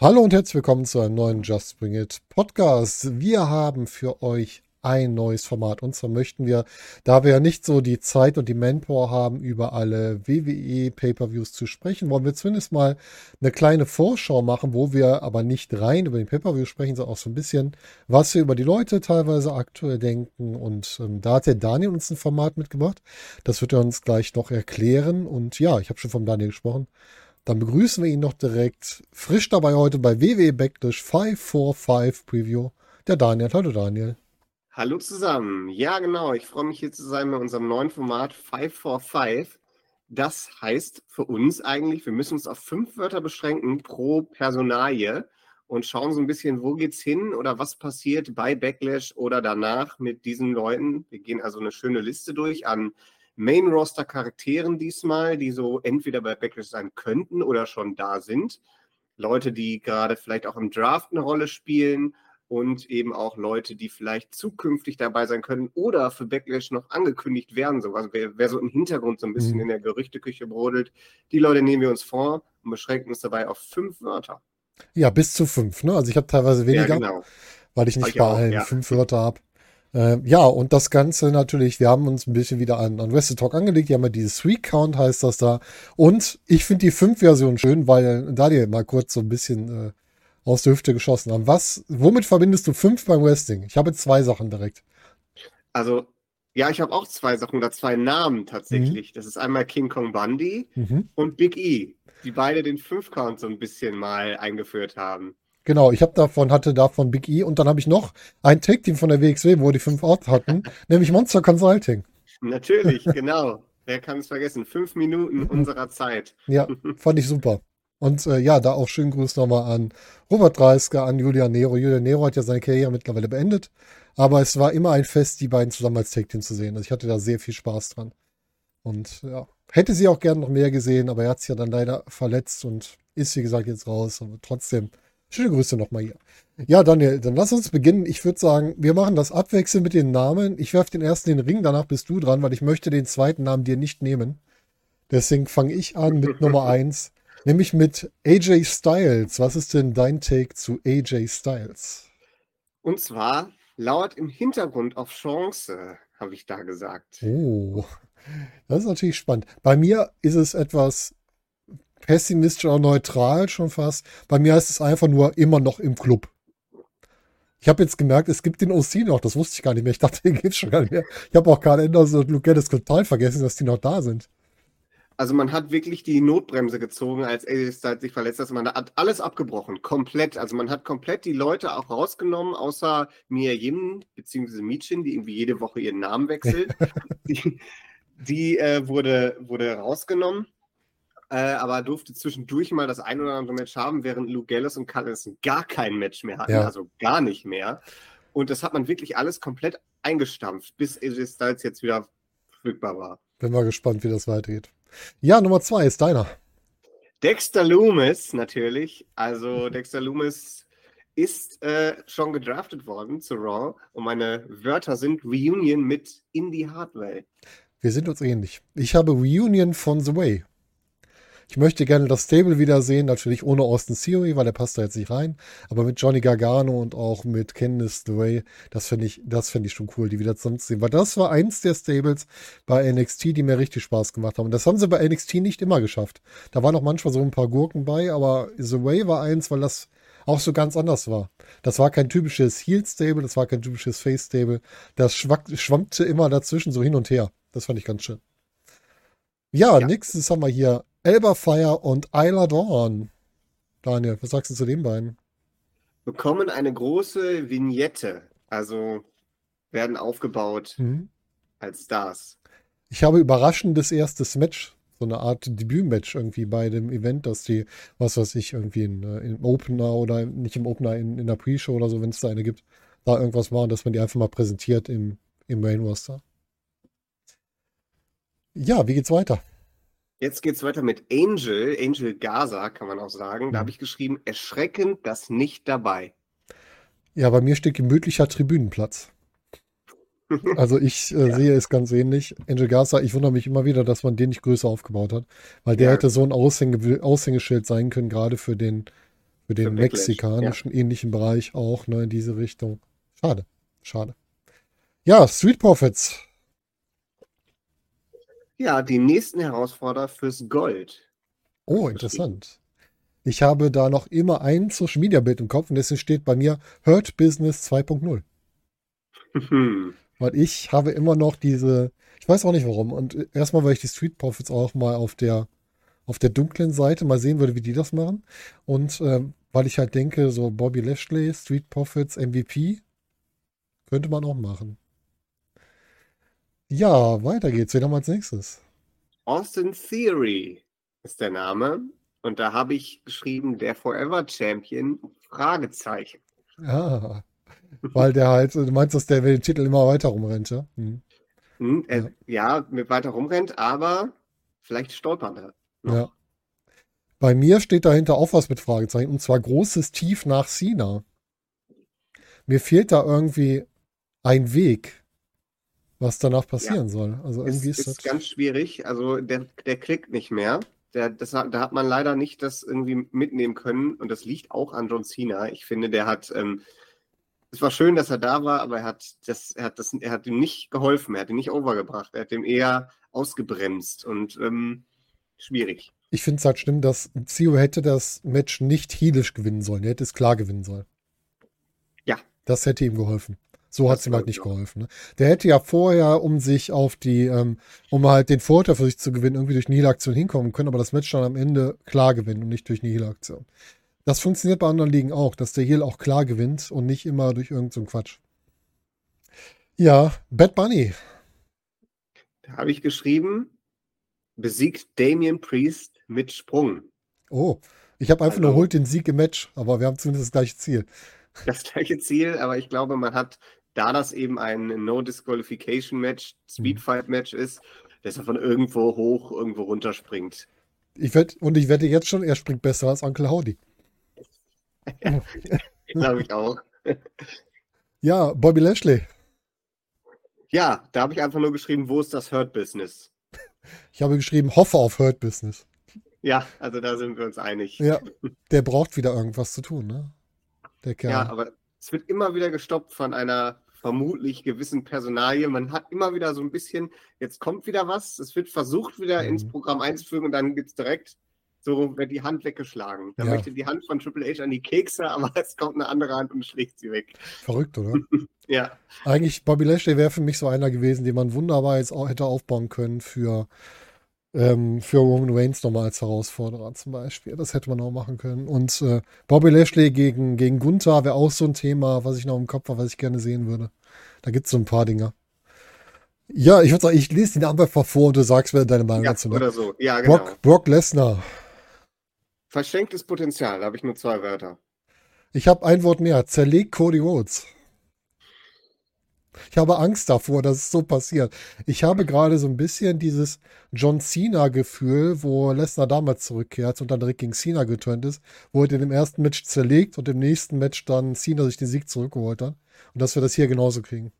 Hallo und herzlich willkommen zu einem neuen Just Bring It Podcast. Wir haben für euch ein neues Format. Und zwar möchten wir, da wir ja nicht so die Zeit und die Manpower haben, über alle WWE Pay-per-Views zu sprechen, wollen wir zumindest mal eine kleine Vorschau machen, wo wir aber nicht rein über den Pay-per-View sprechen, sondern auch so ein bisschen, was wir über die Leute teilweise aktuell denken. Und ähm, da hat der Daniel uns ein Format mitgebracht. Das wird er uns gleich noch erklären. Und ja, ich habe schon vom Daniel gesprochen. Dann begrüßen wir ihn noch direkt frisch dabei heute bei WWE Backlash 545 Preview. Der Daniel. Hallo Daniel. Hallo zusammen. Ja, genau. Ich freue mich hier zu sein bei unserem neuen Format 545. Das heißt für uns eigentlich, wir müssen uns auf fünf Wörter beschränken pro Personalie und schauen so ein bisschen, wo geht's hin oder was passiert bei Backlash oder danach mit diesen Leuten. Wir gehen also eine schöne Liste durch an Main-Roster-Charakteren diesmal, die so entweder bei Backlash sein könnten oder schon da sind. Leute, die gerade vielleicht auch im Draft eine Rolle spielen und eben auch Leute, die vielleicht zukünftig dabei sein können oder für Backlash noch angekündigt werden. So. Also wer, wer so im Hintergrund so ein bisschen mhm. in der Gerüchteküche brodelt, die Leute nehmen wir uns vor und beschränken uns dabei auf fünf Wörter. Ja, bis zu fünf. Ne? Also ich habe teilweise weniger, ja, genau. weil ich nicht ich bei allen ja. fünf Wörter habe. Äh, ja, und das Ganze natürlich, wir haben uns ein bisschen wieder an, an Wrestle Talk angelegt. Die haben ja dieses Sweet Count, heißt das da. Und ich finde die fünf Version schön, weil da dir mal kurz so ein bisschen äh, aus der Hüfte geschossen haben. Was, womit verbindest du fünf beim Wrestling? Ich habe zwei Sachen direkt. Also, ja, ich habe auch zwei Sachen oder zwei Namen tatsächlich. Mhm. Das ist einmal King Kong Bundy mhm. und Big E, die beide den Fünf-Count so ein bisschen mal eingeführt haben. Genau, ich habe davon, hatte davon Big E und dann habe ich noch ein Tag-Team von der WXW, wo die fünf Ort hatten, nämlich Monster Consulting. Natürlich, genau. Wer kann es vergessen? Fünf Minuten unserer Zeit. Ja, fand ich super. Und äh, ja, da auch schönen Gruß nochmal an Robert Dreisker, an Julian Nero. Julian Nero hat ja seine Karriere mittlerweile beendet. Aber es war immer ein Fest, die beiden zusammen als Tag Team zu sehen. Also ich hatte da sehr viel Spaß dran. Und ja, hätte sie auch gerne noch mehr gesehen, aber er hat sich ja dann leider verletzt und ist, wie gesagt, jetzt raus. Aber trotzdem, schöne Grüße nochmal hier. Ja, Daniel, dann lass uns beginnen. Ich würde sagen, wir machen das abwechselnd mit den Namen. Ich werfe den ersten in den Ring, danach bist du dran, weil ich möchte den zweiten Namen dir nicht nehmen. Deswegen fange ich an mit Nummer eins. Nämlich mit AJ Styles. Was ist denn dein Take zu AJ Styles? Und zwar lauert im Hintergrund auf Chance, habe ich da gesagt. Oh, das ist natürlich spannend. Bei mir ist es etwas pessimistisch oder neutral schon fast. Bei mir heißt es einfach nur immer noch im Club. Ich habe jetzt gemerkt, es gibt den OC noch, das wusste ich gar nicht mehr. Ich dachte, den gibt es schon gar nicht mehr. Ich habe auch Karl Anderson und Luke Geddes total vergessen, dass die noch da sind. Also man hat wirklich die Notbremse gezogen, als AJ Styles sich verletzt hat. Man hat alles abgebrochen, komplett. Also man hat komplett die Leute auch rausgenommen, außer Mia Yim bzw. Michin, die irgendwie jede Woche ihren Namen wechselt. die die äh, wurde, wurde rausgenommen, äh, aber durfte zwischendurch mal das ein oder andere Match haben, während Luke Gallows und Carlson gar kein Match mehr hatten, ja. also gar nicht mehr. Und das hat man wirklich alles komplett eingestampft, bis AJ Styles jetzt wieder verfügbar war. Bin mal gespannt, wie das weitergeht. Ja, Nummer zwei ist deiner. Dexter Loomis natürlich. Also Dexter Loomis ist äh, schon gedraftet worden zu Raw und meine Wörter sind Reunion mit Indie Hardway. Wir sind uns ähnlich. Ich habe Reunion von The Way. Ich möchte gerne das Stable wiedersehen, natürlich ohne Austin Theory, weil er passt da jetzt nicht rein. Aber mit Johnny Gargano und auch mit Candice LeRae, das finde ich, das finde ich schon cool, die wieder zusammenzusehen. Weil das war eins der Stables bei NXT, die mir richtig Spaß gemacht haben. Und das haben sie bei NXT nicht immer geschafft. Da waren auch manchmal so ein paar Gurken bei, aber The Way war eins, weil das auch so ganz anders war. Das war kein typisches Heel-Stable, das war kein typisches Face-Stable. Das schwammte immer dazwischen so hin und her. Das fand ich ganz schön. Ja, ja. nächstes haben wir hier Elberfire und Isla Dawn. Daniel, was sagst du zu den beiden? Bekommen eine große Vignette, also werden aufgebaut mhm. als Stars. Ich habe überraschendes erstes Match, so eine Art Debütmatch irgendwie bei dem Event, dass die, was weiß ich, irgendwie in, äh, im Opener oder nicht im Opener, in, in der Pre-Show oder so, wenn es da eine gibt, da irgendwas machen, dass man die einfach mal präsentiert im, im Main Roster. Ja, wie geht's weiter? Jetzt geht's weiter mit Angel, Angel Gaza, kann man auch sagen. Da mhm. habe ich geschrieben, erschreckend, das nicht dabei. Ja, bei mir steht gemütlicher Tribünenplatz. Also ich äh, Ja. sehe es ganz ähnlich. Angel Garza, ich wundere mich immer wieder, dass man den nicht größer aufgebaut hat, weil der Ja. hätte so ein Aushänge Aushängeschild sein können, gerade für den, für den Für mexikanischen ähnlichen Bereich auch, ne, in diese Richtung. Schade, schade. Ja, Street Profits. Ja, die nächsten Herausforderer fürs Gold. Oh, interessant. Ich habe da noch immer ein Social Media Bild im Kopf und deswegen steht bei mir Hurt Business 2.0. Hm. Weil ich habe immer noch diese, ich weiß auch nicht warum. Und erstmal, weil ich die Street Profits auch mal auf der, auf der dunklen Seite mal sehen würde, wie die das machen. Und ähm, weil ich halt denke, so Bobby Lashley, Street Profits, MVP, könnte man auch machen. Ja, weiter geht's. Wen haben wir als nächstes? Austin Theory ist der Name. Und da habe ich geschrieben, der Forever Champion, Fragezeichen. Ja, weil der halt, du meinst, dass der mit dem Titel immer weiter rumrennt, ja? Hm. Hm, er, ja. mit weiter rumrennt, aber vielleicht stolpert er. noch. Ja. Bei mir steht dahinter auch was mit Fragezeichen, und zwar großes Tief nach China. Mir fehlt da irgendwie ein Weg, was danach passieren soll. Also Ist, irgendwie ist, ist das. ganz schwierig. Also der, der klickt nicht mehr. Der, das, da hat man leider nicht das irgendwie mitnehmen können. Und das liegt auch an John Cena. Ich finde, der hat. Ähm, es war schön, dass er da war, aber er hat, das, er, hat das, er hat ihm nicht geholfen. Er hat ihn nicht overgebracht. Er hat ihm eher ausgebremst. Und ähm, schwierig. Ich finde es halt schlimm, dass Zio hätte das Match nicht heelisch gewinnen sollen. Er hätte es klar gewinnen sollen. Ja. Das hätte ihm geholfen. So hat es ihm halt nicht geholfen. Ne? Der hätte ja vorher, um sich auf die, ähm, um halt den Vorteil für sich zu gewinnen, irgendwie durch eine Heal-Aktion hinkommen können, aber das Match dann am Ende klar gewinnen und nicht durch eine Heal-Aktion. Das funktioniert bei anderen Ligen auch, dass der Heal auch klar gewinnt und nicht immer durch irgendeinen so Quatsch. Ja, Bad Bunny. Da habe ich geschrieben, besiegt Damien Priest mit Sprung. Oh, ich habe einfach nur Also- holt den Sieg im Match, aber wir haben zumindest das gleiche Ziel. das gleiche Ziel, aber ich glaube, man hat, da das eben ein No-Disqualification-Match, Speedfight-Match ist, dass er von irgendwo hoch, irgendwo runterspringt. Ich wett, und ich wette jetzt schon, er springt besser als Uncle Howdy. Glaube ich auch. Ja, Bobby Lashley. Ja, da habe ich einfach nur geschrieben, wo ist das Hurt-Business? Ich habe geschrieben, hoffe auf Hurt Business. Ja, also da sind wir uns einig. Ja, der braucht wieder irgendwas zu tun, ne? Der Kerl. Ja, aber es wird immer wieder gestoppt von einer vermutlich gewissen Personalie. Man hat immer wieder so ein bisschen, jetzt kommt wieder was, es wird versucht wieder Mhm. ins Programm einzufügen und dann gibt es direkt so, wird die Hand weggeschlagen. Da Ja. möchte die Hand von Triple H an die Kekse, aber es kommt eine andere Hand und schlägt sie weg. Verrückt, oder? Ja, Eigentlich, Bobby Lashley wäre für mich so einer gewesen, den man wunderbar jetzt auch hätte aufbauen können für, ähm, für Roman Reigns nochmal als Herausforderer zum Beispiel. Das hätte man auch machen können. Und äh, Bobby Lashley gegen, gegen Gunther wäre auch so ein Thema, was ich noch im Kopf habe, was ich gerne sehen würde. Da gibt es so ein paar Dinge. Ja, ich würde sagen, ich lese den einfach vor und du sagst mir deine Meinung ja dazu. Ne? oder so. Ja, genau. Brock, Brock Lesnar. Verschenktes Potenzial, da habe ich nur zwei Wörter. Ich habe ein Wort mehr. Zerlegt Cody Rhodes. Ich habe Angst davor, dass es so passiert. Ich habe gerade so ein bisschen dieses John Cena-Gefühl, wo Lesnar damals zurückkehrt und dann direkt gegen Cena geturnt ist, wo er den im ersten Match zerlegt und im nächsten Match dann Cena sich den Sieg zurückgeholt hat. Und dass wir das hier genauso kriegen.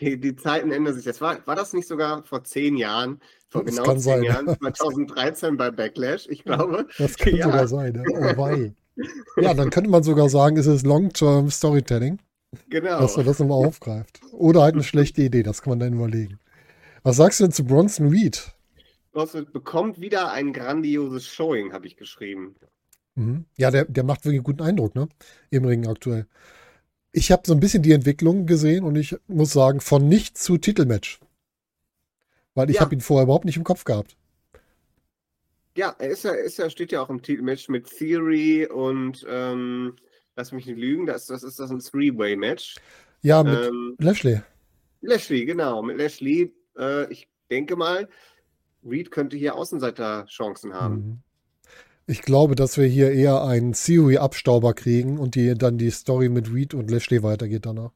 Die, die Zeiten ändern sich. Das war, war das nicht sogar vor zehn Jahren? Vor Das genau kann zehn sein. Jahren, 2013 bei Backlash, ich glaube. Das kann Ja. sogar sein. Ja. Oh wei. Ja, dann könnte man sogar sagen, es ist Long-Term Storytelling. Genau. dass man das nochmal aufgreift. Oder halt eine schlechte Idee, das kann man dann überlegen. Was sagst du denn zu Bronson Reed? Boswell bekommt wieder ein grandioses Showing, habe ich geschrieben. Mhm. Ja, der, der macht wirklich einen guten Eindruck, ne? Im Ring aktuell. Ich habe so ein bisschen die Entwicklung gesehen und ich muss sagen, von nichts zu Titelmatch. Weil ich Ja. habe ihn vorher überhaupt nicht im Kopf gehabt. Ja, er ist ja, ist ja, steht ja auch im Titelmatch mit Theory und ähm, lass mich nicht lügen, das, das ist das ein Three-Way-Match. Ja, mit Ähm, Lashley. Lashley, genau, mit Lashley. Äh, ich denke mal, Reed könnte hier Außenseiter-Chancen haben. Mhm. Ich glaube, dass wir hier eher einen Theory-Abstauber kriegen und die, dann die Story mit Reed und Lashley weitergeht danach.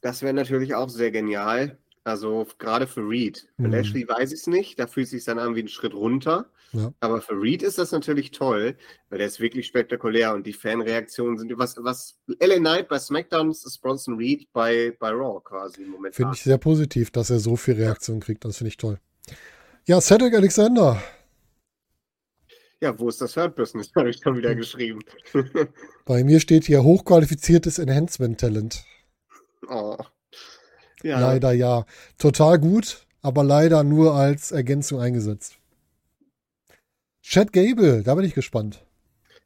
Das wäre natürlich auch sehr genial. Also gerade für Reed. Für Mhm. Lashley weiß ich es nicht, da fühlt es sich dann an wie ein Schritt runter. Ja. Aber für Reed ist das natürlich toll, weil der ist wirklich spektakulär und die Fanreaktionen sind was, was LA Knight bei SmackDown ist, Bronson Reed bei, bei Raw quasi im Moment. Finde ich sehr positiv, dass er so viel Reaktion kriegt. Das finde ich toll. Ja, Cedric Alexander. Ja, wo ist das Hurt Business? Habe ich schon wieder Hm. geschrieben. Bei mir steht hier hochqualifiziertes Enhancement-Talent. oh. Ja, Leider ja. Total gut, aber leider nur als Ergänzung eingesetzt. Chad Gable, da bin ich gespannt.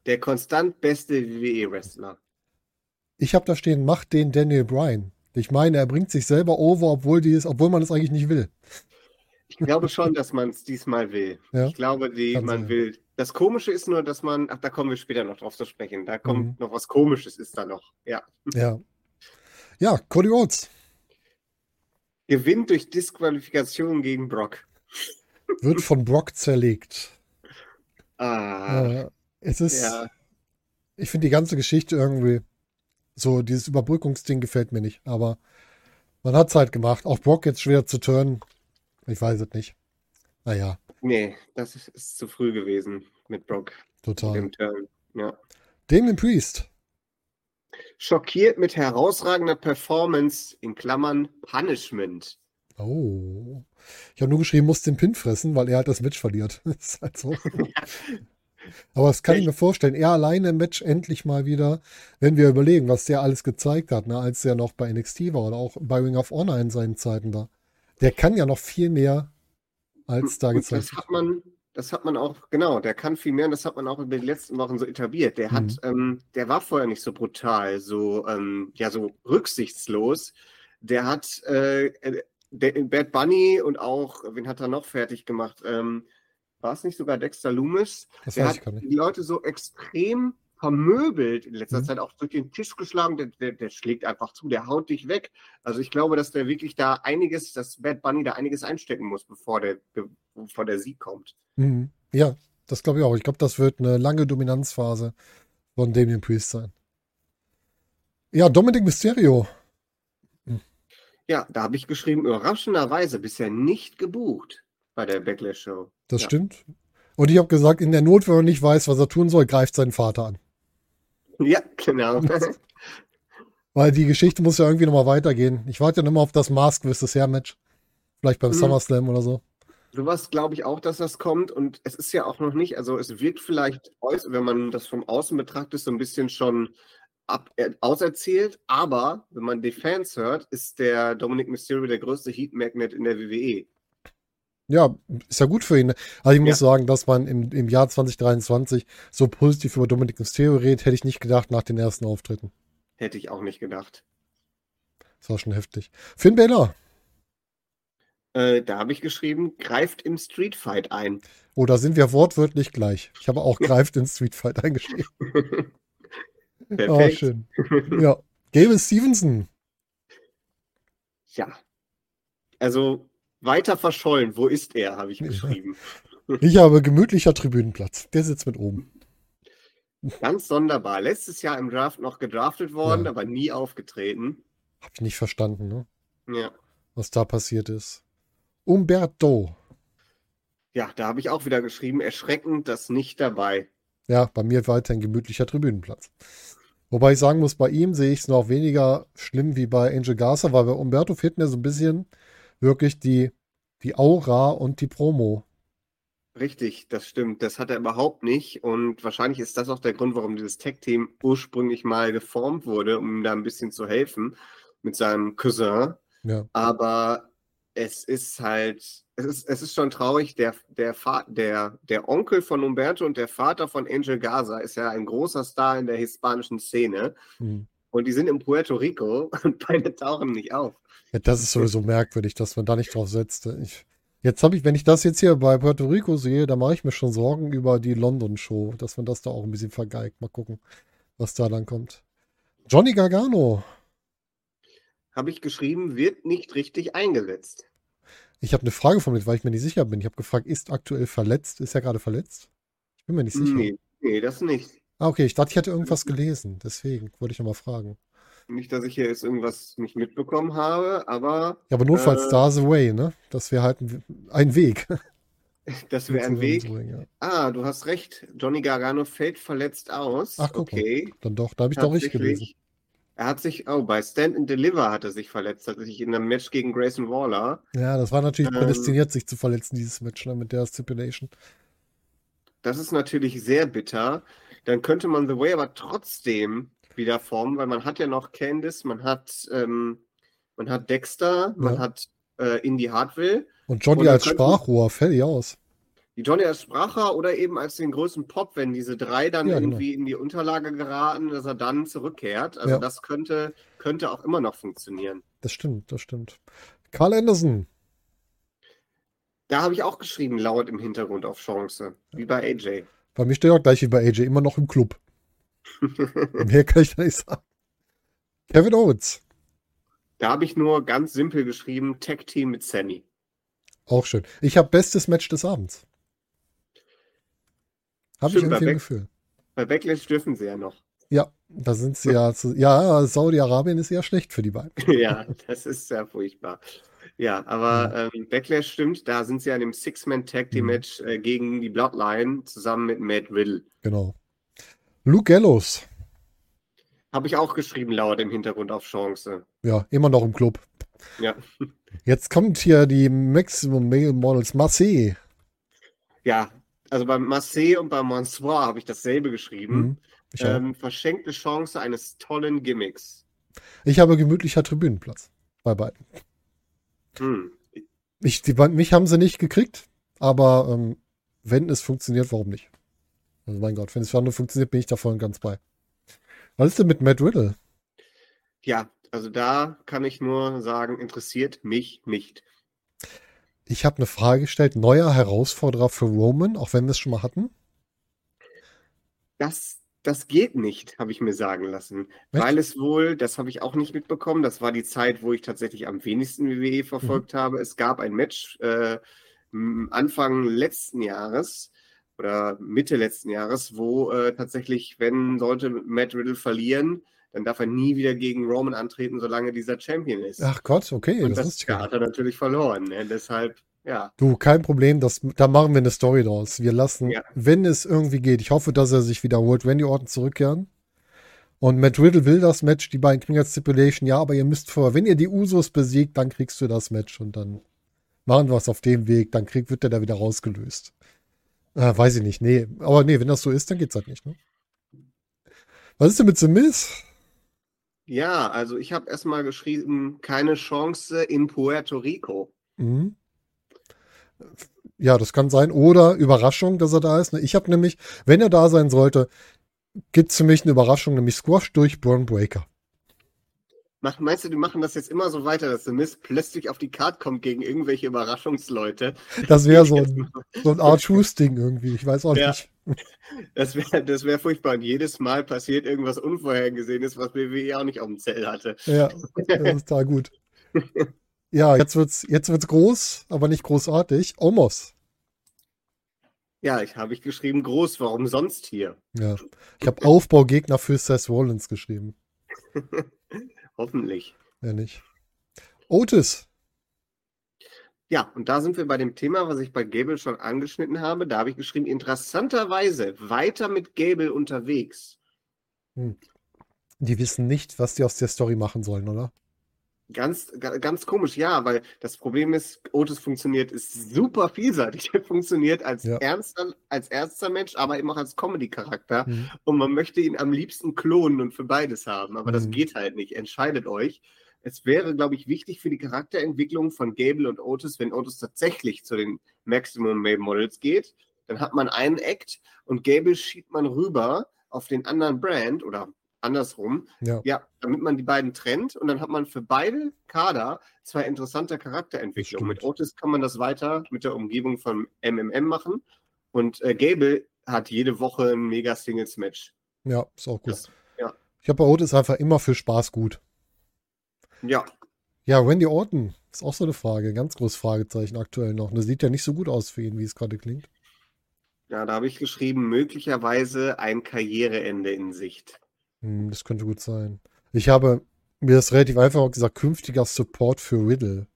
der konstant beste WWE-Wrestler. Ich habe da stehen, macht den Daniel Bryan. Ich meine, er bringt sich selber over, obwohl, die es, obwohl man es eigentlich nicht will. Ich glaube schon, dass man es diesmal will. Ja, ich glaube, die, kann man sein. will. Das Komische ist nur, dass man, ach, da kommen wir später noch drauf zu sprechen. Da kommt Mhm. noch was Komisches, ist da noch. Ja. Ja. Ja, Cody Rhodes Gewinnt durch Disqualifikation gegen Brock. wird von Brock zerlegt. Ah, Äh, es ist, ja. ich finde die ganze Geschichte irgendwie, so dieses Überbrückungsding gefällt mir nicht, aber man hat es halt gemacht. Auch Brock jetzt schwer zu turnen. Ich weiß es nicht. Naja, Nee, das ist, ist zu früh gewesen mit Brock total. im Turn. Ja. Damien Priest. Schockiert mit herausragender Performance in Klammern Punishment. Oh. Ich habe nur geschrieben, muss den Pin fressen, weil er halt das Match verliert. Das ist halt so. Aber das kann ich mir vorstellen. Er alleine im Match endlich mal wieder, wenn wir überlegen, was der alles gezeigt hat, ne, als er noch bei NXT war oder auch bei Ring of Honor in seinen Zeiten da. Der kann ja noch viel mehr als da gezeigt das hat man, das hat man auch, genau, der kann viel mehr und das hat man auch über die letzten Wochen so etabliert. Der hat, ähm, der war vorher nicht so brutal, so, ähm, ja, so rücksichtslos. Der hat äh, äh, der, Bad Bunny und auch, wen hat er noch fertig gemacht? Ähm, war es nicht sogar Dexter Loomis? Das Der hat die Leute so extrem vermöbelt in letzter Mhm. Zeit, auch durch den Tisch geschlagen. Der, der, der schlägt einfach zu, der haut dich weg. Also ich glaube, dass der wirklich da einiges, dass Bad Bunny da einiges einstecken muss, bevor der, bevor der Sieg kommt. Mhm. Ja, das glaube ich auch. Ich glaube, das wird eine lange Dominanzphase von Damien Priest sein. Ja, Dominic Mysterio. Ja, da habe ich geschrieben, überraschenderweise bisher nicht gebucht bei der Backlash Show. Das Ja. stimmt. Und ich habe gesagt, in der Not, wenn er nicht weiß, was er tun soll, greift seinen Vater an. Ja, genau. Weil die Geschichte muss ja irgendwie nochmal weitergehen. Ich warte ja noch mal auf das Mask vs. Hair Match. Vielleicht beim Mhm. SummerSlam oder so. Sowas glaube ich auch, dass das kommt. Und es ist ja auch noch nicht, also es wirkt vielleicht, wenn man das vom Außen betrachtet, so ein bisschen schon ab, äh, auserzählt. Aber wenn man die Fans hört, ist der Dominic Mysterio der größte Heat Magnet in der. WWE. Ja, ist ja gut für ihn. Also ich muss Ja. sagen, dass man im, im Jahr 2023 so positiv über Dominic Mysterio redet, hätte ich nicht gedacht nach den ersten Auftritten. Hätte ich auch nicht gedacht. Das war schon heftig. Finn Balor. Äh, da habe ich geschrieben, greift im Street Fight ein. Oh, da sind wir wortwörtlich gleich. Ich habe auch greift in Street Fight eingeschrieben. Oh, Perfekt. schön. Ja. Gable Stevenson. Ja. Also weiter verschollen. Wo ist er, habe ich geschrieben. Ich habe gemütlicher Tribünenplatz. Der sitzt mit oben. Ganz sonderbar. Letztes Jahr im Draft noch gedraftet worden, Ja. aber nie aufgetreten. Habe ich nicht verstanden, ne? Ja. was da passiert ist. Umberto. Ja, da habe ich auch wieder geschrieben, erschreckend, das nicht dabei. Ja, bei mir weiter ein gemütlicher Tribünenplatz. Wobei ich sagen muss, bei ihm sehe ich es noch weniger schlimm wie bei Angel Garza, weil bei Umberto fehlt mir so ein bisschen wirklich die, die Aura und die Promo. Richtig, das stimmt. Das hat er überhaupt nicht. Und wahrscheinlich ist das auch der Grund, warum dieses Tech-Team ursprünglich mal geformt wurde, um ihm da ein bisschen zu helfen mit seinem Cousin. Ja. Aber es ist halt, es ist, es ist schon traurig. Der, der, der, der Onkel von Umberto und der Vater von Angel Gaza ist ja ein großer Star in der hispanischen Szene. Hm. Und die sind in Puerto Rico und beide tauchen nicht auf. ja das ist sowieso merkwürdig, dass man da nicht drauf setzt. Ich, jetzt habe ich, wenn ich das jetzt hier bei Puerto Rico sehe, da mache ich mir schon Sorgen über die London-Show, dass man das da auch ein bisschen vergeigt. Mal gucken, was da dann kommt. Johnny Gargano. Habe ich geschrieben, wird nicht richtig eingesetzt. Ich habe eine Frage von mir, weil ich mir nicht sicher bin. Ich habe gefragt, ist aktuell verletzt? Ist er gerade verletzt? Ich bin mir nicht sicher. Nee, nee, das nicht. Ah, okay, ich dachte, ich hätte irgendwas gelesen. Deswegen wollte ich nochmal fragen. Nicht, dass ich hier jetzt irgendwas nicht mitbekommen habe, aber Ja, aber notfalls Äh. Stars Away, ne? Das wäre halt ein, ein Weg. das wäre ein Weg. Ja. Ah, du hast recht. Johnny Gargano fällt verletzt aus. Ach, guck mal. okay. Dann doch, da habe ich doch richtig gelesen. Er hat sich, oh, bei Stand and Deliver hat er sich verletzt, hat er sich in einem Match gegen Grayson Waller. Ja, das war natürlich Ähm. prädestiniert, sich zu verletzen, dieses Match, ne, mit der Stipulation. Das ist natürlich sehr bitter. Dann könnte man The Way aber trotzdem wieder formen, weil man hat ja noch Candice, man hat, ähm, man hat Dexter, man Ja. hat äh, Indy Hartwell. Und Johnny Und als könnten- Sprachrohr, fertig aus. Die Johnny als Spracher oder eben als den größten Pop, wenn diese drei dann Ja, genau. irgendwie in die Unterlage geraten, dass er dann zurückkehrt. Also Ja. das könnte, könnte auch immer noch funktionieren. Das stimmt, das stimmt. Carl Anderson. Da habe ich auch geschrieben, laut im Hintergrund auf Chance, wie bei AJ. Bei mir steht auch gleich wie bei AJ, immer noch im Club. Mehr kann ich da nicht sagen. Kevin Owens. Da habe ich nur ganz simpel geschrieben, Tag Team mit Sammy. Auch schön. Ich habe bestes Match des Abends. Habe ich irgendwie ein Beck- Gefühl. Bei Backlash dürfen sie ja noch. Ja, da sind sie ja. Zu, ja, Saudi-Arabien ist eher schlecht für die beiden. ja, das ist sehr furchtbar. Ja, aber ähm, Backlash stimmt, da sind sie ja in dem Six-Man-Tag-Team-Match äh, gegen die Bloodline zusammen mit Matt Riddle. Genau. Luke Gallows. Habe ich auch geschrieben, laut im Hintergrund auf Chance. Ja, immer noch im Club. Ja. Jetzt kommt hier die Maximum Male Models Marseille. Ja, also beim Marseille und beim Monsoir habe ich dasselbe geschrieben. Mhm. Ähm, verschenkte Chance eines tollen Gimmicks. ich habe gemütlicher Tribünenplatz bei beiden. Hm. Ich, die, mich haben sie nicht gekriegt, aber ähm, wenn es funktioniert, warum nicht? Also mein Gott, wenn es für andere funktioniert, bin ich davon ganz bei. Was ist denn mit Matt Riddle? Ja, also da kann ich nur sagen, interessiert mich nicht. Ich habe eine Frage gestellt. Neuer Herausforderer für Roman, auch wenn wir es schon mal hatten. Das, das geht nicht, habe ich mir sagen lassen. Echt? Weil es wohl, das habe ich auch nicht mitbekommen, das war die Zeit, wo ich tatsächlich am wenigsten WWE verfolgt habe. Es gab ein Match äh, Anfang letzten Jahres oder Mitte letzten Jahres, wo äh, tatsächlich, wenn sollte Matt Riddle verlieren, dann darf er nie wieder gegen Roman antreten, solange dieser Champion ist. Ach Gott, okay, Und das das, ja, hat er natürlich verloren. Ne? Deshalb, ja. Du, kein Problem, das, da machen wir eine Story draus. Wir lassen, Ja. wenn es irgendwie geht, ich hoffe, dass er sich wiederholt, wenn die Orten zurückkehren. Und Matt Riddle will das Match, die beiden kriegen jetzt Stipulation, ja, aber ihr müsst vor, wenn ihr die Usos besiegt, dann kriegst du das Match und dann machen wir es auf dem Weg, dann krieg, wird der da wieder rausgelöst. Äh, weiß ich nicht, nee, aber nee, wenn das so ist, dann geht's halt nicht, ne? Was ist denn mit The Miz? Ja, also ich habe erstmal geschrieben, keine Chance in Puerto Rico. Mhm. Ja, das kann sein. Oder Überraschung, dass er da ist. ne? Ich habe nämlich, wenn er da sein sollte, gibt es für mich eine Überraschung, nämlich Squash durch Braun Breaker. Meinst du, die machen das jetzt immer so weiter, dass The Miz plötzlich auf die Karte kommt gegen irgendwelche Überraschungsleute? Das wäre so ein, so ein Art Truth-Ding irgendwie. Ich weiß auch Ja. nicht. Das wäre das wär furchtbar. Und jedes Mal passiert irgendwas Unvorhergesehenes, was WWE auch nicht auf dem Zell hatte. Ja, das ist da gut. Ja, jetzt wird's, jetzt wird's groß, aber nicht großartig. Omos. Ja, ich habe ich geschrieben, groß, warum sonst hier? Ja. Ich habe Aufbaugegner für Seth Rollins geschrieben. Hoffentlich. Ja, nicht. Otis. Ja, und da sind wir bei dem Thema, was ich bei Gable schon angeschnitten habe. Da habe ich geschrieben, interessanterweise weiter mit Gable unterwegs. Die wissen nicht, was die aus der Story machen sollen, oder? Ganz, ga- ganz komisch, ja, weil das Problem ist, Otis funktioniert, ist super vielseitig. Er funktioniert als, Ja. ernster, als ernster Mensch, aber eben auch als Comedy-Charakter. Mhm. Und man möchte ihn am liebsten klonen und für beides haben. Aber das Mhm. geht halt nicht. Entscheidet euch. Es wäre, glaube ich, wichtig für die Charakterentwicklung von Gable und Otis, wenn Otis tatsächlich zu den Maximum Male Models geht. Dann hat man einen Act und Gable schiebt man rüber auf den anderen Brand oder andersrum. Ja. Ja, damit man die beiden trennt und dann hat man für beide Kader zwei interessante Charakterentwicklungen. Mit. Otis kann man das weiter mit der Umgebung von MMM machen und äh, Gable hat jede Woche ein mega Singles-Match. Ja, ist auch gut. Das- ja. Ich habe bei Otis einfach immer für Spaß gut. Ja, Ja, Randy Orton ist auch so eine Frage. Ganz großes Fragezeichen aktuell noch. Das sieht ja nicht so gut aus für ihn, wie es gerade klingt. ja, da habe ich geschrieben, möglicherweise ein Karriereende in Sicht. Hm, das könnte gut sein. Ich habe Mir ist relativ einfach gesagt, künftiger Support für Riddle.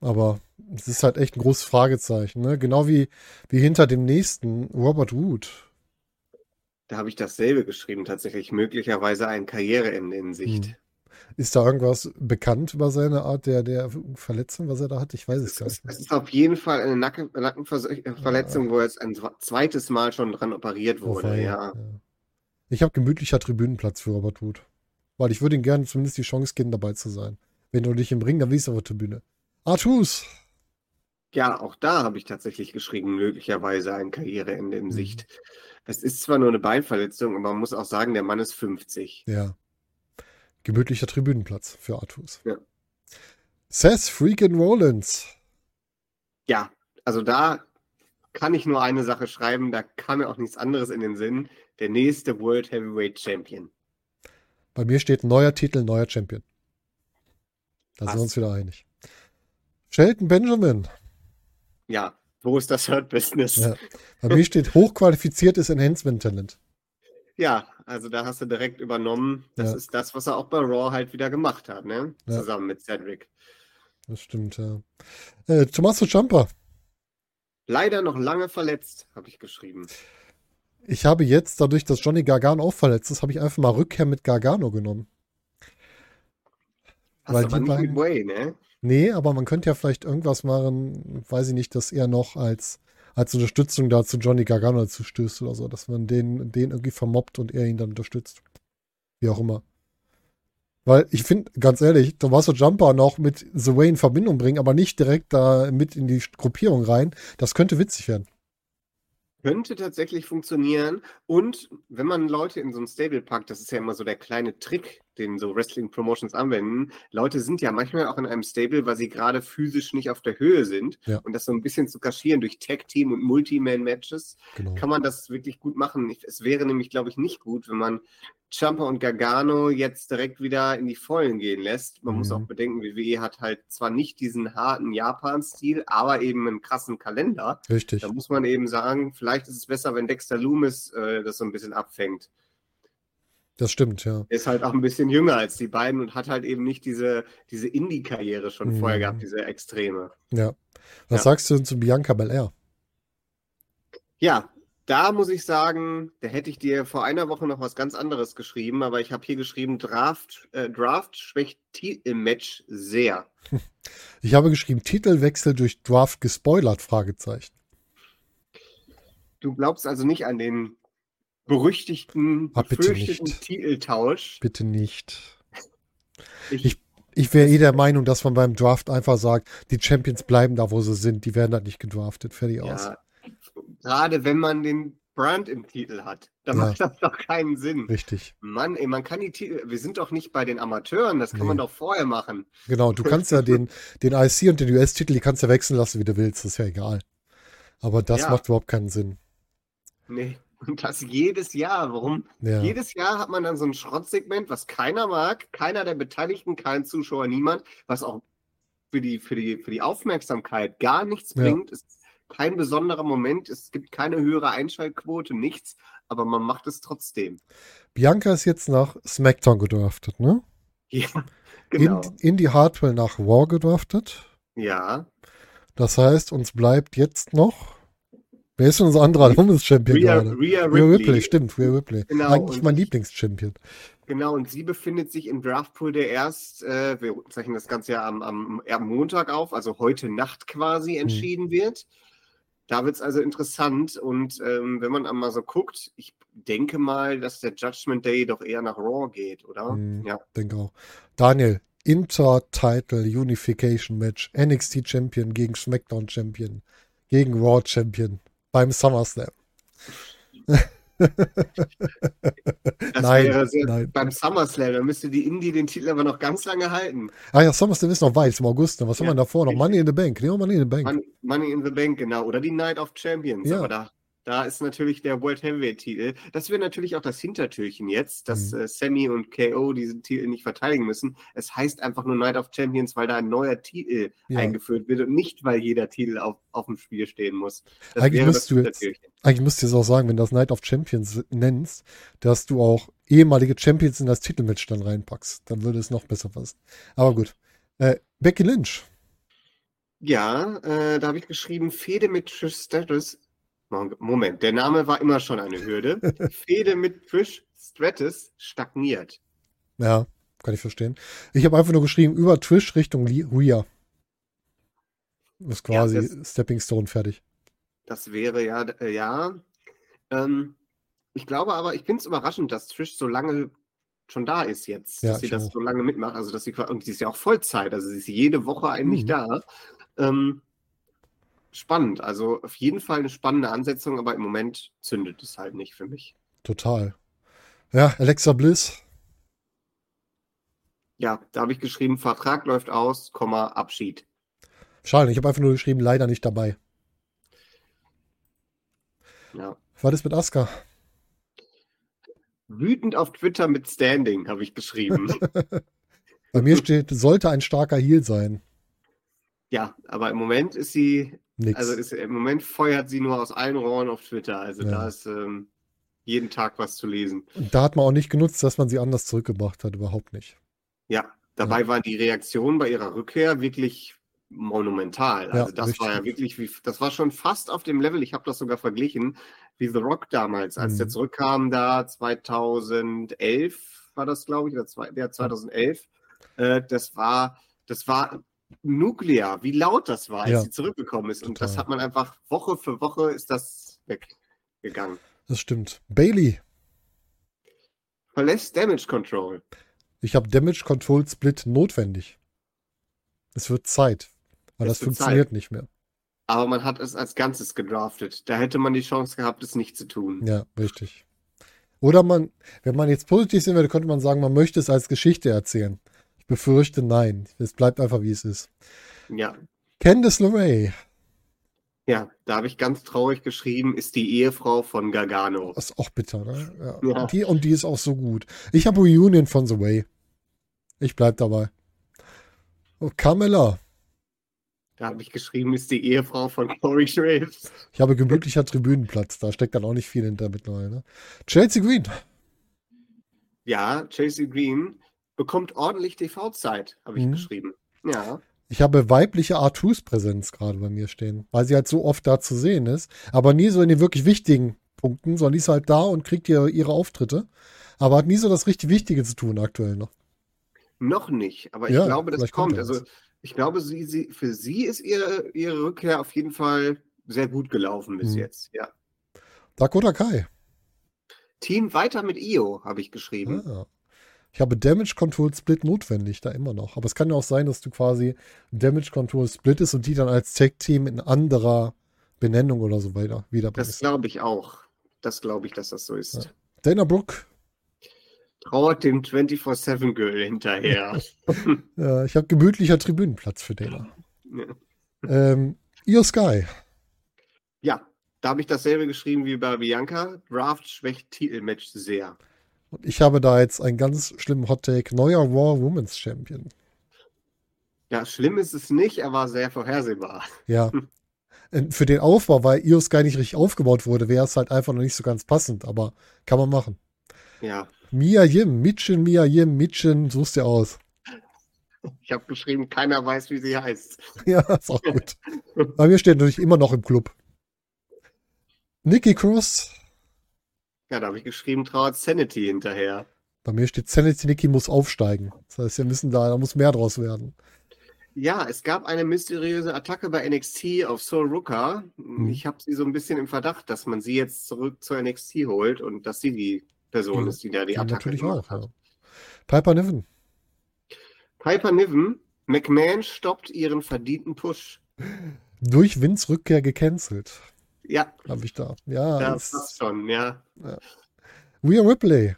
Aber es ist halt echt ein großes Fragezeichen, ne? Genau wie, wie hinter dem nächsten Robert Wood. Da habe ich dasselbe geschrieben, tatsächlich. Möglicherweise ein Karriereende in Sicht. Hm. Ist da irgendwas bekannt über seine Art der, der Verletzung, was er da hat? Ich weiß es gar nicht. Es ist auf jeden Fall eine Nacken, Nackenverletzung, ja. wo er jetzt ein zweites Mal schon dran operiert wurde. Wobei, ja. ja. Ich habe gemütlicher Tribünenplatz für Robert Wood. Weil ich würde ihm gerne zumindest die Chance geben, dabei zu sein. Wenn du dich im Ring, dann willst du auf der Tribüne. Artus! Ja, auch da habe ich tatsächlich geschrieben, möglicherweise ein Karriereende in mhm. Sicht. Es ist zwar nur eine Beinverletzung, aber man muss auch sagen, der Mann ist 50. Ja. Gemütlicher Tribünenplatz für Artus. Ja. Seth Freakin' Rollins. Ja, also da kann ich nur eine Sache schreiben, da kam mir auch nichts anderes in den Sinn. Der nächste World Heavyweight Champion. Bei mir steht neuer Titel, neuer Champion. Da sind wir uns wieder einig. Shelton Benjamin. Ja, wo ist das Hurt Business? Ja. Bei mir steht hochqualifiziertes Enhancement Talent. Ja, also da hast du direkt übernommen. Das ja. ist das, was er auch bei Raw halt wieder gemacht hat, ne? Ja. Zusammen mit Cedric. Das stimmt, ja. Äh, Tommaso Ciampa. Leider noch lange verletzt, habe ich geschrieben. Ich habe jetzt, dadurch, dass Johnny Gargano auch verletzt ist, habe ich einfach mal Rückkehr mit Gargano genommen. Hast Weil aber nicht beiden, Way, ne? Nee, aber man könnte ja vielleicht irgendwas machen, weiß ich nicht, dass er noch als, als Unterstützung da zu Johnny Gargano dazu stößt oder so, dass man den, den irgendwie vermobbt und er ihn dann unterstützt. Wie auch immer. Weil ich finde, ganz ehrlich, Tommaso Jumper noch mit The Way in Verbindung bringen, aber nicht direkt da mit in die Gruppierung rein, das könnte witzig werden. Könnte tatsächlich funktionieren. Und wenn man Leute in so ein Stable packt, das ist ja immer so der kleine Trick, den so Wrestling-Promotions anwenden. Leute sind ja manchmal auch in einem Stable, weil sie gerade physisch nicht auf der Höhe sind. Ja. Und das so ein bisschen zu kaschieren durch Tag-Team und Multi-Man-Matches, genau. kann man das wirklich gut machen. Es wäre nämlich, glaube ich, nicht gut, wenn man Champa und Gargano jetzt direkt wieder in die Vollen gehen lässt. Man mhm. muss auch bedenken, WWE hat halt zwar nicht diesen harten Japan-Stil, aber eben einen krassen Kalender. Richtig. Da muss man eben sagen, vielleicht ist es besser, wenn Dexter Loomis äh, das so ein bisschen abfängt. Das stimmt, ja. Ist halt auch ein bisschen jünger als die beiden und hat halt eben nicht diese, diese Indie-Karriere schon mhm. vorher gehabt, diese Extreme. Ja. Was ja. sagst du denn zu Bianca Belair? Ja, da muss ich sagen, da hätte ich dir vor einer Woche noch was ganz anderes geschrieben, aber ich habe hier geschrieben, Draft, äh, Draft schwächt im Match sehr. Ich habe geschrieben, Titelwechsel durch Draft gespoilert, Fragezeichen. Du glaubst also nicht an den berüchtigten, ah, befürchteten Titeltausch. Bitte nicht. Ich, ich, ich wäre eh der Meinung, dass man beim Draft einfach sagt, die Champions bleiben da, wo sie sind, die werden halt nicht gedraftet. Fertig ja, aus. Gerade wenn man den Brand im Titel hat, dann ja. macht das doch keinen Sinn. Richtig. Mann, ey, man kann die Titel, wir sind doch nicht bei den Amateuren, das kann nee. man doch vorher machen. Genau, du kannst ja den, den IC und den US-Titel, die kannst du ja wechseln lassen, wie du willst, das ist ja egal. Aber das ja. macht überhaupt keinen Sinn. Nee. Und das jedes Jahr. Warum? Ja. Jedes Jahr hat man dann so ein Schrottsegment, was keiner mag, keiner der Beteiligten, kein Zuschauer, niemand, was auch für die, für die, für die Aufmerksamkeit gar nichts ja. bringt. Es ist kein besonderer Moment, es gibt keine höhere Einschaltquote, nichts, aber man macht es trotzdem. Bianca ist jetzt nach SmackDown gedraftet, ne? Ja, genau. In, Indy Hartwell nach War gedraftet. Ja. Das heißt, uns bleibt jetzt noch Wer ist denn unser anderer Women's-Champion gerade? Rhea Ripley. Rhea Ripley, stimmt, Rhea Ripley. Genau, Eigentlich mein Lieblings-Champion. Genau, und sie befindet sich im Draftpool, der erst, äh, wir zeichnen das Ganze ja am, am, am, Montag auf, also heute Nacht quasi hm. entschieden hm. wird. Da wird es also interessant und ähm, wenn man einmal so guckt, ich denke mal, dass der Judgment Day doch eher nach Raw geht, oder? Hm, ja. Denke auch. Daniel, Inter-Title Unification Match, NXT Champion gegen SmackDown Champion, gegen Raw Champion beim SummerSlam. nein, sehr, nein. Beim SummerSlam, da müsste die Indie den Titel aber noch ganz lange halten. Ah ja, SummerSlam ist noch weit, im August. Ne? Was ja, haben wir davor noch? Money in the Bank. Nee, Money in the Bank. Money, Money in the Bank, genau. Oder die Night of Champions. Ja. Aber da da ist natürlich der World Heavyweight-Titel. Das wäre natürlich auch das Hintertürchen jetzt, dass mhm. äh, Sammy und KO diesen Titel nicht verteidigen müssen. Es heißt einfach nur Night of Champions, weil da ein neuer Titel ja. eingeführt wird und nicht, weil jeder Titel auf, auf dem Spiel stehen muss. Das eigentlich, musst du jetzt, eigentlich müsst du es auch sagen, wenn du das Night of Champions nennst, dass du auch ehemalige Champions in das Titelmatch dann reinpackst. Dann würde es noch besser passen. Aber gut. Äh, Becky Lynch. Ja, äh, da habe ich geschrieben, Fehde mit Trish Stratus. Moment, der Name war immer schon eine Hürde. Fehde mit Trish Stratus stagniert. Ja, kann ich verstehen. Ich habe einfach nur geschrieben, über Trish Richtung Rhea. Ist quasi ja, das, Stepping Stone fertig. Das wäre ja, äh, ja. Ähm, ich glaube aber, ich finde es überraschend, dass Trish so lange schon da ist jetzt, ja, dass sie das auch. so lange mitmacht. Also, dass sie und sie ist ja auch Vollzeit, also sie ist jede Woche eigentlich mhm. da. Ähm, spannend, also auf jeden Fall eine spannende Ansetzung, aber im Moment zündet es halt nicht für mich. Total. Ja, Alexa Bliss. Ja, da habe ich geschrieben, Vertrag läuft aus, Komma, Abschied. Schade, ich habe einfach nur geschrieben, leider nicht dabei. Ja. Was ist mit Asuka? Wütend auf Twitter mit Standing, habe ich geschrieben. Bei mir steht, sollte ein starker Heal sein. Ja, aber im Moment ist sie, Nix. also ist, im Moment feuert sie nur aus allen Rohren auf Twitter. Also ja. da ist ähm, jeden Tag was zu lesen. Und da hat man auch nicht genutzt, dass man sie anders zurückgebracht hat, überhaupt nicht. Ja, dabei ja. war die Reaktion bei ihrer Rückkehr wirklich monumental. Also ja, das richtig. war ja wirklich, wie, das war schon fast auf dem Level, ich habe das sogar verglichen, wie The Rock damals, als mhm. der zurückkam, da 2011 war das, glaube ich, oder zwei, ja, 2011. Äh, das war, das war nuklear, wie laut das war, als ja. sie zurückgekommen ist. Und Total. das hat man einfach Woche für Woche ist das weggegangen. Das stimmt. Bailey. Verlässt Damage Control. Ich habe Damage Control Split notwendig. Es wird Zeit. Weil es das funktioniert Zeit. nicht mehr. Aber man hat es als Ganzes gedraftet. Da hätte man die Chance gehabt, es nicht zu tun. Ja, richtig. Oder man, wenn man jetzt positiv sehen würde, könnte man sagen, man möchte es als Geschichte erzählen. Befürchte, nein. Es bleibt einfach, wie es ist. Ja. Candice LeRae. Ja, da habe ich ganz traurig geschrieben, ist die Ehefrau von Gargano. Das ist auch bitter, ne? Ja. ja. Und, die, und die ist auch so gut. Ich habe Reunion von The Way. Ich bleib dabei. Oh, Carmella. Da habe ich geschrieben, ist die Ehefrau von Corey Graves. Ich habe gemütlicher Tribünenplatz. Da steckt dann auch nicht viel hinter mittlerweile. Ne? Chelsea Green. Ja, Chelsea Green bekommt ordentlich TV-Zeit, habe ich mhm. geschrieben. Ja. Ich habe weibliche R2s-Präsenz gerade bei mir stehen, weil sie halt so oft da zu sehen ist, aber nie so in den wirklich wichtigen Punkten, sondern die ist halt da und kriegt ihre, ihre Auftritte, aber hat nie so das richtig Wichtige zu tun aktuell noch. Noch nicht, aber ich ja, glaube, das kommt. kommt also ich glaube, sie, sie, für sie ist ihre, ihre Rückkehr auf jeden Fall sehr gut gelaufen bis hm. jetzt, ja. Dakota Kai. Team weiter mit Io, habe ich geschrieben. Ah. Ich habe Damage Control Split notwendig, da immer noch. Aber es kann ja auch sein, dass du quasi Damage Control Split ist und die dann als Tag-Team in anderer Benennung oder so weiter wieder. Das glaube ich auch. Das glaube ich, dass das so ist. Ja. Dana Brooke trauert dem 24-7-Girl hinterher. ja, ich habe gemütlicher Tribünenplatz für Dana. Ja. Ähm, Io Sky. Ja, da habe ich dasselbe geschrieben wie bei Bianca. Draft schwächt Titelmatch sehr. Und ich habe da jetzt einen ganz schlimmen Hot-Take. Neuer Raw Women's Champion. Ja, schlimm ist es nicht, er war sehr vorhersehbar. Ja. Für den Aufbau, weil Io Sky nicht richtig aufgebaut wurde, wäre es halt einfach noch nicht so ganz passend, aber kann man machen. Ja. Mia Yim, Mitchen, Mia Yim, Mitchen, suchst dir aus. Ich habe geschrieben, keiner weiß, wie sie heißt. Ja, ist auch gut. Bei mir steht natürlich immer noch im Club. Nikki Cross. Ja, da habe ich geschrieben, trauert Sanity hinterher. Bei mir steht Sanity Nikki muss aufsteigen. Das heißt, wir müssen da, da muss mehr draus werden. Ja, es gab eine mysteriöse Attacke bei NXT auf Soul Rooker. Hm. Ich habe sie so ein bisschen im Verdacht, dass man sie jetzt zurück zur NXT holt und dass sie die Person ja, ist, die da die Attacke natürlich auch, hat. Ja. Piper Niven. Piper Niven, McMahon stoppt ihren verdienten Push. Durch Vince Rückkehr gecancelt. Ja. Habe ich da. Ja. Das ist schon, ja. ja. Rhea Ripley.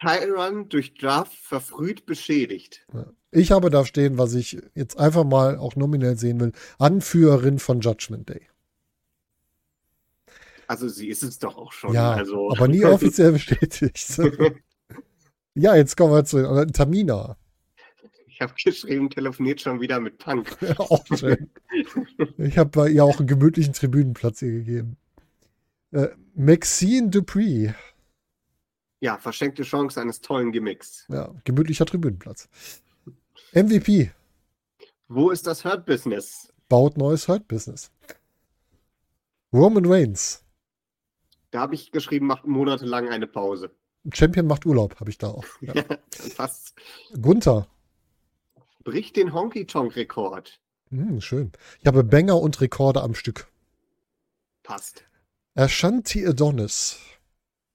Tyron durch Draft verfrüht beschädigt. Ja. Ich habe da stehen, was ich jetzt einfach mal auch nominell sehen will. Anführerin von Judgment Day. Also sie ist es doch auch schon. Ja, also. aber nie offiziell bestätigt. ja, jetzt kommen wir zu Tamina. Ich habe geschrieben, telefoniert schon wieder mit Punk. Auch schön. ich habe bei ihr auch einen gemütlichen Tribünenplatz hier gegeben. Äh, Maxine Dupree. Ja, verschenkte Chance eines tollen Gimmicks. Ja, gemütlicher Tribünenplatz. MVP Wo ist das Hurt Business? baut neues Hurt-Business. Roman Reigns. Da habe ich geschrieben, macht monatelang eine Pause. Champion macht Urlaub, habe ich da auch. Ja. Gunther. Bricht den Honky-Tonk-Rekord. Hm, schön. Ich habe Banger und Rekorde am Stück. Passt. Ashanti Adonis.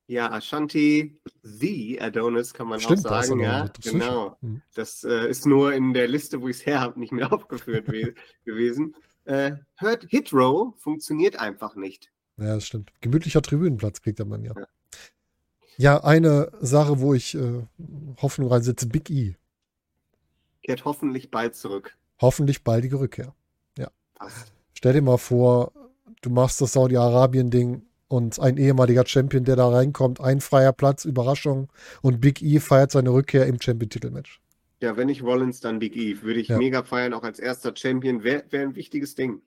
Ja, Ashanti, the Adonis kann man Stimmt, auch sagen, er ja. Genau. Hm. Das äh, ist nur in der Liste, wo ich es her habe, nicht mehr aufgeführt we gewesen. Äh, Hurt Hit Row funktioniert einfach nicht. Ja, das stimmt. Gemütlicher Tribünenplatz kriegt der Mann ja. Ja. Ja, eine Sache, wo ich äh, Hoffnung reinsetze, Big E. Kehrt hoffentlich bald zurück. Hoffentlich baldige Rückkehr. Passt. Stell dir mal vor, du machst das Saudi-Arabien-Ding und ein ehemaliger Champion, der da reinkommt, ein freier Platz, Überraschung und Big E feiert seine Rückkehr im Champion-Titelmatch. Ja, wenn nicht Rollins, dann Big E. Würde ich Ja. mega feiern, auch als erster Champion. Wäre wär ein wichtiges Ding.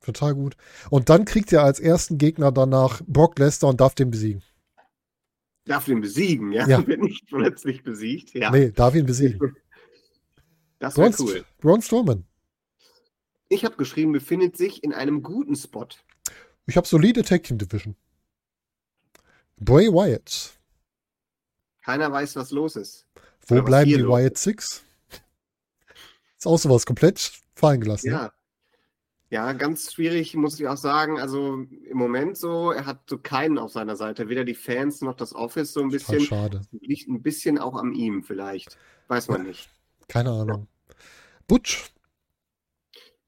Total gut. Und dann kriegt er als ersten Gegner danach Brock Lesnar und darf den besiegen. Darf den besiegen, ja? Ja. Wird nicht plötzlich besiegt. Ja, Nee, darf ihn besiegen. das wäre cool. Braun Strowman. Ich habe geschrieben, befindet sich in einem guten Spot. Ich habe solide Tag Team Division. Bray Wyatt. Keiner weiß, was los ist. Wo Oder bleiben die los Wyatt Six? Ist auch sowas komplett fallen gelassen. ne? Ja. Ja, ganz schwierig, muss ich auch sagen. Also im Moment so, er hat so keinen auf seiner Seite. Weder die Fans noch das Office so ein bisschen. schade. Liegt ein bisschen auch an ihm vielleicht. Weiß man nicht. Keine Ahnung. Butch.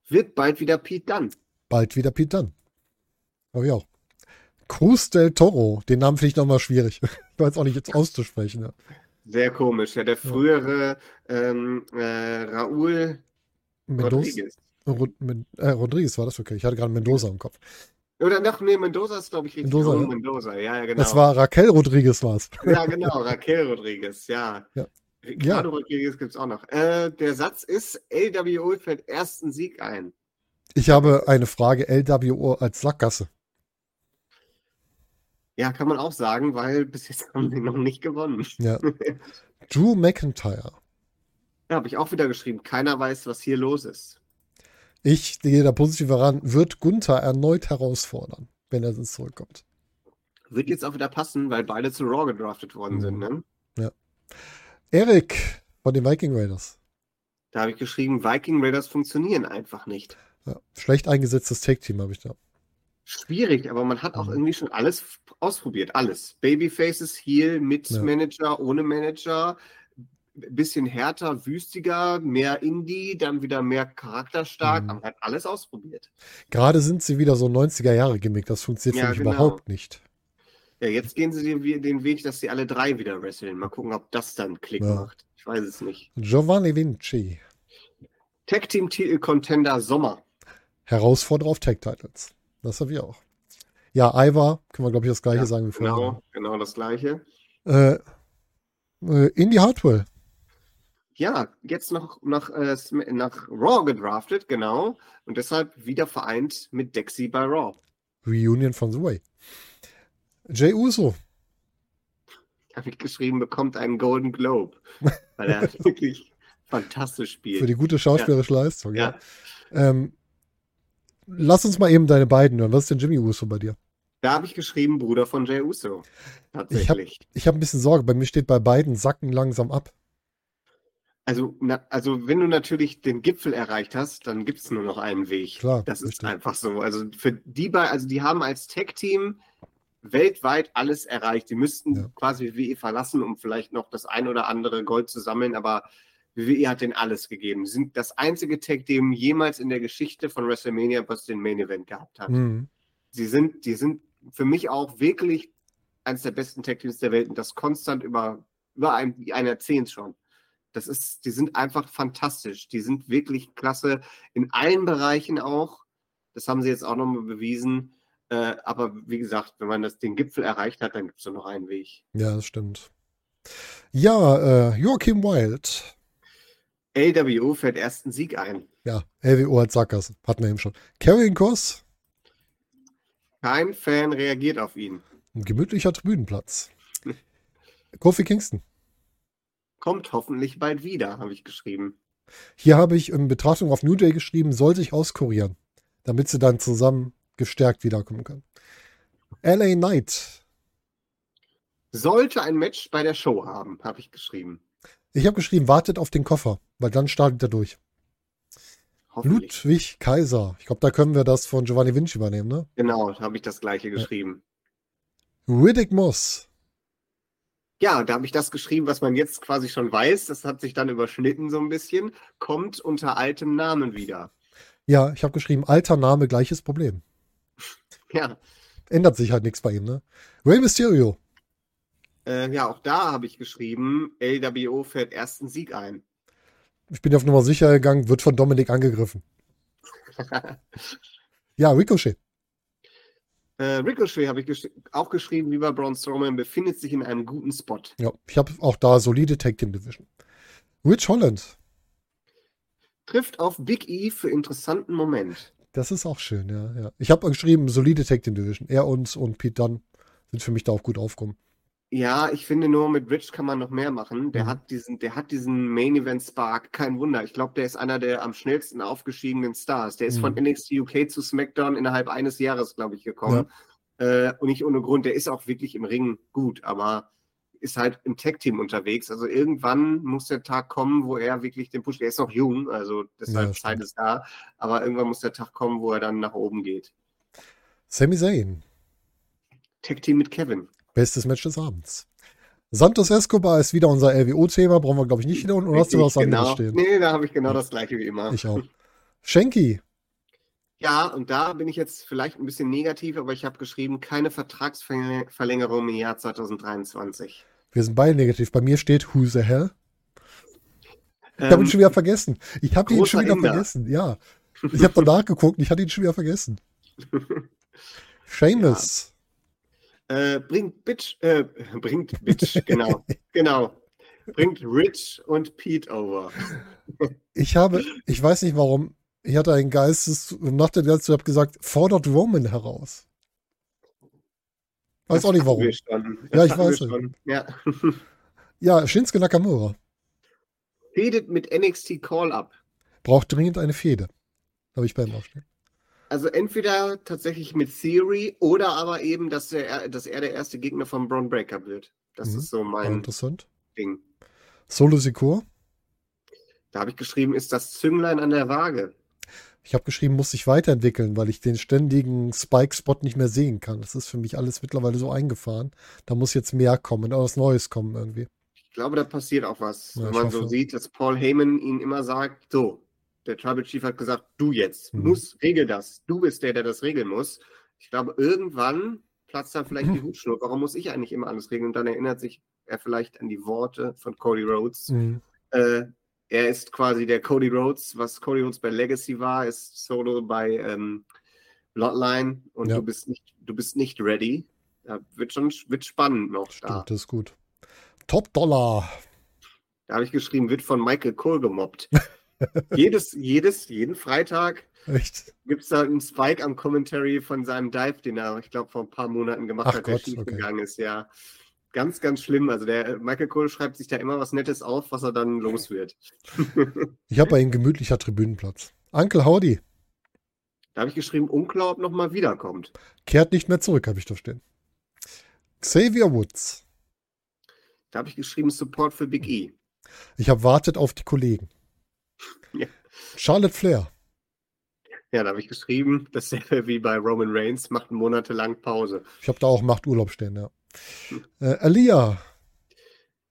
Wird bald wieder Pete Dunn. Bald wieder Pete Dunne. Habe ich auch. Cruz del Toro. Den Namen finde ich nochmal schwierig. Ich weiß auch nicht jetzt auszusprechen. Ja. Sehr komisch. Ja, der frühere ähm, äh, Raúl Rodriguez. Rod, äh, Rodriguez war das okay. Ich hatte gerade Mendoza im Kopf. Oder doch, nee, Mendoza ist, glaube ich, richtig. Mendoza, Raúl ja. Mendoza, ja, genau. Das war Raquel Rodriguez war's. Ja, genau, Raquel Rodriguez, ja. Ja. Ricardo Rodriguez gibt es auch noch. Äh, der Satz ist, LWO fällt ersten Sieg ein. Ich habe eine Frage LWO als Sackgasse. Ja, kann man auch sagen, weil bis jetzt haben sie noch nicht gewonnen. Ja. Drew McIntyre. Da habe ich auch wieder geschrieben, keiner weiß, was hier los ist. Ich gehe da positiv heran. Wird Gunther erneut herausfordern, wenn er jetzt zurückkommt. Wird jetzt auch wieder passen, weil beide zu Raw gedraftet worden sind. Mhm. Ne? Eric von den Viking Raiders. Da habe ich geschrieben, Viking Raiders funktionieren einfach nicht. Ja. Schlecht eingesetztes Take-Team habe ich da. Schwierig, aber man hat auch Mhm. irgendwie schon alles ausprobiert. Alles. Babyfaces, Heel, mit Ja. Manager, ohne Manager. Bisschen härter, wüstiger, mehr Indie, dann wieder mehr charakterstark. Mhm. Man hat alles ausprobiert. Gerade sind sie wieder so 90er-Jahre-Gimmick. Das funktioniert Ja, für mich genau. überhaupt nicht. Ja, jetzt gehen sie den, den Weg, dass sie alle drei wieder wresteln. Mal gucken, ob das dann Klick Ja. macht. Ich weiß es nicht. Giovanni Vinci. Tag Team Titel Contender Sommer. Herausforderer auf Tag-Titles. Das habe ich auch. Ja, Ivar, können wir, glaube ich, das gleiche Ja, sagen wie vorher. Genau, genau das gleiche. Äh, äh, Indy Hartwell. Ja, jetzt noch nach, äh, nach Raw gedraftet, genau. Und deshalb wieder vereint mit Dexy bei Raw. Reunion von The Way. Jay Uso. Habe ich geschrieben, bekommt einen Golden Globe. Weil er wirklich fantastisch spielt. Für die gute schauspielerische Leistung. Ja. ja. Ähm, lass uns mal eben deine beiden hören. Was ist denn Jimmy Uso bei dir? Da habe ich geschrieben, Bruder von Jay Uso. Tatsächlich. Ich habe ein bisschen Sorge. Bei mir steht bei beiden Sacken langsam ab. Also, na, also, wenn du natürlich den Gipfel erreicht hast, dann gibt es nur noch einen Weg. Klar, Das ist richtig. einfach so. Also für die beiden, also die haben als Tech-Team weltweit alles erreicht. Die müssten Ja. quasi WWE verlassen, um vielleicht noch das ein oder andere Gold zu sammeln, aber WWE hat denen alles gegeben. Sie sind das einzige Tech-Team jemals in der Geschichte von WrestleMania, was den Main Event gehabt hat. Mhm. Sie sind, die sind für mich auch wirklich eines der besten Tech-Teams der Welt und das konstant über, über ein, ein Jahrzehnt schon. Das ist, die sind einfach fantastisch. Die sind wirklich klasse in allen Bereichen auch. Das haben sie jetzt auch nochmal bewiesen. Äh, aber wie gesagt, wenn man das, den Gipfel erreicht hat, dann gibt es nur noch einen Weg. Ja, das stimmt. Ja, äh, Joachim Wild. LWO fährt ersten Sieg ein. Ja, LWO als Sackgasse. Hatten wir eben schon. Carrying Cross. Kein Fan reagiert auf ihn. Ein gemütlicher Tribünenplatz. Kofi Kingston. Kommt hoffentlich bald wieder, habe ich geschrieben. Hier habe ich in Betrachtung auf New Day geschrieben, sollte ich auskurieren, damit sie dann zusammen gestärkt wiederkommen können. LA Knight. Sollte ein Match bei der Show haben, habe ich geschrieben. Ich habe geschrieben, wartet auf den Koffer, weil dann startet er durch. Ludwig Kaiser. Ich glaube, da können wir das von Giovanni Vinci übernehmen, ne? Genau, habe ich das gleiche geschrieben. Riddick Moss. Ja, da habe ich das geschrieben, was man jetzt quasi schon weiß. Das hat sich dann überschnitten so ein bisschen. Kommt unter altem Namen wieder. Ja, ich habe geschrieben, alter Name, gleiches Problem. Ja, Ändert sich halt nichts bei ihm, ne? Rey Mysterio. äh, ja auch da habe ich geschrieben, LWO fährt ersten Sieg ein. Ich bin auf Nummer sicher gegangen, wird von Dominik angegriffen. Ja, Ricochet. äh, Ricochet habe ich gesch auch geschrieben, wie bei Braun Strowman, befindet sich in einem guten Spot. Ja, ich habe auch da solide Tag Team Division. Rich Holland. Trifft auf Big E für interessanten Moment. Das ist auch schön, ja. ja. Ich habe geschrieben, solide Tag Team Division. Er und, und Pete Dunne sind für mich da auch gut aufgekommen. Ja, ich finde nur mit Rich kann man noch mehr machen. Der Mhm. hat diesen, der hat diesen Main Event Spark. Kein Wunder. Ich glaube, der ist einer der am schnellsten aufgestiegenen Stars. Der ist von Mhm. NXT UK zu SmackDown innerhalb eines Jahres, glaube ich, gekommen. Äh, und nicht ohne Grund. Der ist auch wirklich im Ring gut, aber ist halt im Tag Team unterwegs. Also irgendwann muss der Tag kommen, wo er wirklich den Push. Er ist noch jung, also deshalb Ja, Zeit ist da. Aber irgendwann muss der Tag kommen, wo er dann nach oben geht. Sami Zayn. Tag Team mit Kevin. Bestes Match des Abends. Santos Escobar ist wieder unser LWO-Thema. Brauchen wir, glaube ich, nicht wieder. Und hast du was Richtig, anderes genau. stehen? Nee, da habe ich genau das gleiche wie immer. Ich auch. Shanky. Ja, und da bin ich jetzt vielleicht ein bisschen negativ, aber ich habe geschrieben, keine Vertragsverlängerung im Jahr 2023. Wir sind beide negativ. Bei mir steht Who the hell? Ich habe ihn Ähm, schon wieder vergessen. Ich habe ihn schon wieder Inder. vergessen. Ja. Ich habe danach geguckt ich hatte ihn schon wieder vergessen. Seamus. äh, bringt Bitch, äh, bringt Bitch, genau, genau. Bringt Rich und Pete over. Ich habe, ich weiß nicht warum, ich hatte einen Geistes, nach der dazu habe gesagt, fordert Roman heraus. Weiß Das auch nicht warum. Ja, ich weiß schon. Ja. Ja, Shinsuke Nakamura Redet mit NXT Call-Up. braucht dringend eine Fehde. Habe ich bei ihm aufstehen. Also entweder tatsächlich mit Theory oder aber eben, dass, der, dass er der erste Gegner von Braun Breaker wird. Das Mhm. ist so War mein interessant. Ding. Solo Secure. Da habe ich geschrieben, ist das Zünglein an der Waage. Ich habe geschrieben, muss sich weiterentwickeln, weil ich den ständigen Spike-Spot nicht mehr sehen kann. Das ist für mich alles mittlerweile so eingefahren. Da muss jetzt mehr kommen, oder was Neues kommen irgendwie. Ich glaube, da passiert auch was. Ja, wenn man so sieht, dass Paul Heyman ihn immer sagt, so, der Tribal Chief hat gesagt, du jetzt, Mhm. muss, regel das. Du bist der, der das regeln muss. Ich glaube, irgendwann platzt dann vielleicht die Hutschnur. Warum muss ich eigentlich immer alles regeln? Und dann erinnert sich er vielleicht an die Worte von Cody Rhodes. Mhm. Äh, er ist quasi der Cody Rhodes, was Cody Rhodes bei Legacy war, ist Solo bei ähm, Bloodline und Ja. du bist nicht, du bist nicht ready. Da wird schon wird spannend noch Stimmt, da. das ist gut. Top Dollar. Da habe ich geschrieben, wird von Michael Cole gemobbt. jedes, jedes, jeden Freitag gibt es da einen Spike am Commentary von seinem Dive, den er, ich glaube, vor ein paar Monaten gemacht Ach hat, der Gott, schief okay. gegangen ist, ja. Ganz, ganz schlimm. Also der äh, Michael Cole schreibt sich da immer was Nettes auf, was er dann los wird. Ich habe bei ihm gemütlicher Tribünenplatz. Uncle Howdy Da habe ich geschrieben, unklar, ob nochmal wiederkommt. kehrt nicht mehr zurück, habe ich da stehen. Xavier Woods. Da habe ich geschrieben, Support für Big E. Ich habe wartet auf die Kollegen. Ja. Charlotte Flair. Ja, da habe ich geschrieben, dasselbe wie bei Roman Reigns, macht monatelang Pause. Ich habe da auch Macht Urlaub stehen, ja. Äh, Alia.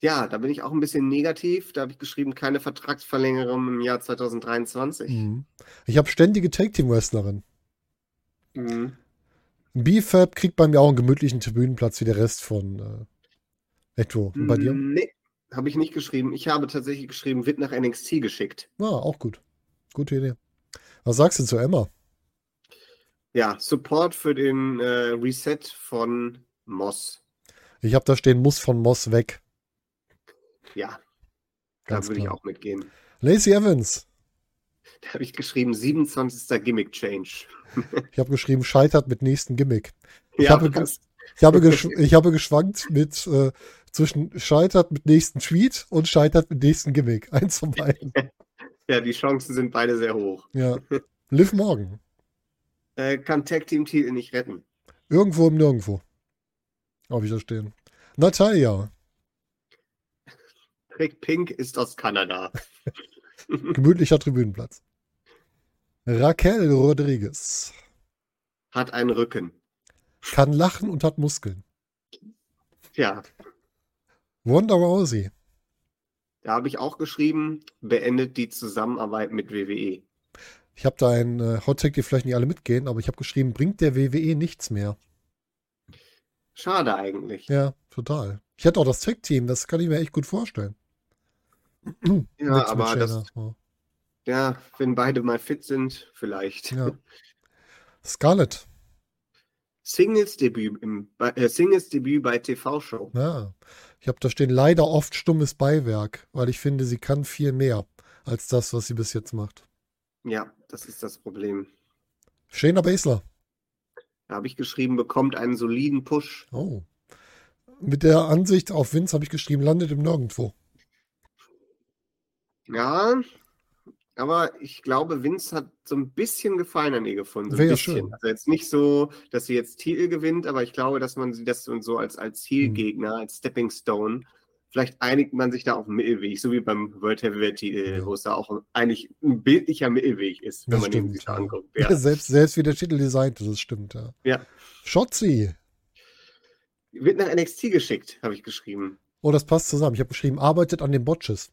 Ja, da bin ich auch ein bisschen negativ. Da habe ich geschrieben, keine Vertragsverlängerung im Jahr 2023. Mhm. Ich habe ständige Tag-Team-Wrestlerin. Mhm. B-Fab kriegt bei mir auch einen gemütlichen Tribünenplatz wie der Rest von äh, Echo. Und bei dir? Nee, habe ich nicht geschrieben. Ich habe tatsächlich geschrieben, wird nach NXT geschickt. Ja, auch gut. Gute Idee. Was sagst du zu Emma? Ja, Support für den äh, Reset von Moss. Ich habe da stehen, muss von Moss weg. Ja, Ganz da würde ich auch mitgehen. Lacey Evans. Da habe ich geschrieben, 27. Gimmick Change. Ich habe geschrieben, scheitert mit nächsten Gimmick. Ich Ja, habe Ich habe, gesch ich habe geschwankt mit äh, zwischen scheitert mit nächsten Tweet und scheitert mit nächsten Gimmick. Eins von beiden. Ja, die Chancen sind beide sehr hoch. Ja. Liv morgen. Äh, kann Tag Team Titel nicht retten. Irgendwo im Nirgendwo. Habe ich da stehen. Natalia. Rick Pink ist aus Kanada. Gemütlicher Tribünenplatz. Raquel Rodriguez. Hat einen Rücken. Kann lachen und hat Muskeln. Tja, Wanda Rousey. da habe ich auch geschrieben, beendet die Zusammenarbeit mit. WWE. Ich habe da einen äh, Hottag, die vielleicht nicht alle mitgehen, aber ich habe geschrieben, bringt der WWE nichts mehr. Schade eigentlich. Ja, total. Ich hätte auch das Tag-Team, das kann ich mir echt gut vorstellen. Ja, aber das. Ja. wenn beide mal fit sind, vielleicht. Ja. Scarlett. Singles-Debüt äh, Singles-Debüt bei TV-Show. Ja. Ich habe da stehen leider oft stummes Beiwerk, weil ich finde, sie kann viel mehr als das, was sie bis jetzt macht. Ja, das ist das Problem. Shayna Baszler. Da habe ich geschrieben, bekommt einen soliden Push. Oh. Mit der Ansicht auf Vince habe ich geschrieben, landet im Nirgendwo. Ja, aber ich glaube, Vince hat so ein bisschen Gefallen an ihr gefunden. So ein Wäre ja bisschen. schön. Also jetzt nicht so, dass sie jetzt Titel gewinnt, aber ich glaube, dass man sie das so als, als Zielgegner, als Stepping Stone, vielleicht einigt man sich da auf einen Mittelweg, so wie beim World Heavyweight Titel, Ja. wo es da auch eigentlich ein bildlicher Mittelweg ist, wenn Das man stimmt. sich Ja. da anguckt. Ja. Selbst, selbst wie der Titel designt ist, das stimmt, ja. Ja. Shotzi. Wird nach NXT geschickt, habe ich geschrieben. Oh, das passt zusammen. Ich habe geschrieben, arbeitet an den Botches.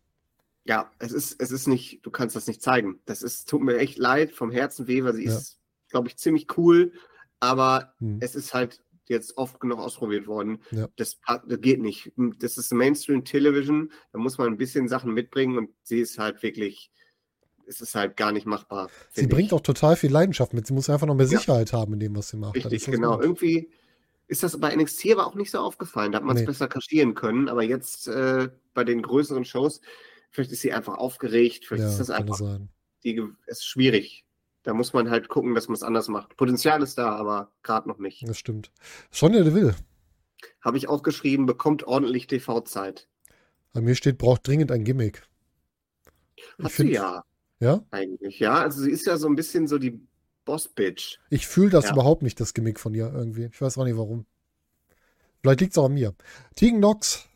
Ja, es ist, es ist nicht, du kannst das nicht zeigen. Das ist, tut mir echt leid, vom Herzen weh, weil sie Ja. ist, glaube ich, ziemlich cool, aber Hm. es ist halt jetzt oft genug ausprobiert worden. Ja. Das, das geht nicht. Das ist Mainstream Television, da muss man ein bisschen Sachen mitbringen und sie ist halt wirklich, es ist halt gar nicht machbar. Sie bringt ich. auch total viel Leidenschaft mit. Sie muss einfach noch mehr Ja. Sicherheit haben in dem, was sie macht. Richtig, genau. gut. Irgendwie ist das bei NXT aber auch nicht so aufgefallen. Da hat man es Nee. besser kaschieren können, aber jetzt äh, bei den größeren Shows, vielleicht ist sie einfach aufgeregt, vielleicht Ja, ist das kann einfach die, es ist schwierig. Da muss man halt gucken, dass man es anders macht. Potenzial ist da, aber gerade noch nicht. Das stimmt. Sonja Deville. Habe ich auch geschrieben, bekommt ordentlich TV-Zeit. Bei mir steht, braucht dringend ein Gimmick. Hat find- sie ja Ja? eigentlich, ja. Also sie ist ja so ein bisschen so die Boss-Bitch. Ich fühle das Ja. überhaupt nicht, das Gimmick von ihr irgendwie. Ich weiß auch nicht warum. Vielleicht liegt es auch an mir. Tegan Nox.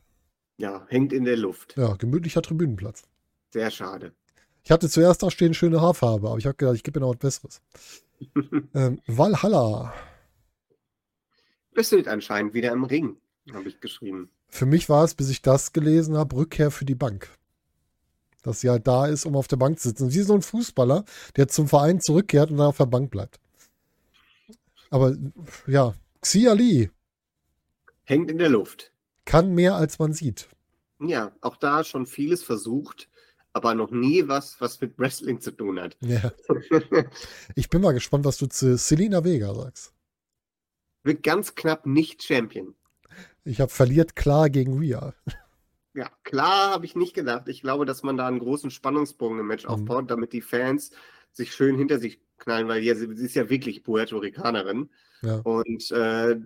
Ja, hängt in der Luft. Ja, gemütlicher Tribünenplatz. Sehr schade. Ich hatte zuerst da stehen schöne Haarfarbe, aber ich habe gedacht, ich gebe mir noch was Besseres. ähm, Valhalla. Wrestelt anscheinend wieder im Ring, habe ich geschrieben. Für mich war es, bis ich das gelesen habe, Rückkehr für die Bank. Dass sie halt da ist, um auf der Bank zu sitzen. Wie so ein Fußballer, der zum Verein zurückkehrt und dann auf der Bank bleibt. Aber ja, Xia Li Hängt in der Luft. kann mehr, als man sieht. Ja, auch da schon vieles versucht, aber noch nie was, was mit Wrestling zu tun hat. Ja. Ich bin mal gespannt, was du zu Selina Vega sagst. Wird ganz knapp nicht Champion. Ich habe verliert klar gegen Rhea. Ja, klar habe ich nicht gedacht. Ich glaube, dass man da einen großen Spannungsbogen im Match Mhm. aufbaut, damit die Fans sich schön hinter sich knallen, weil ja, sie, sie ist ja wirklich Puerto Ricanerin. Ja. Und äh,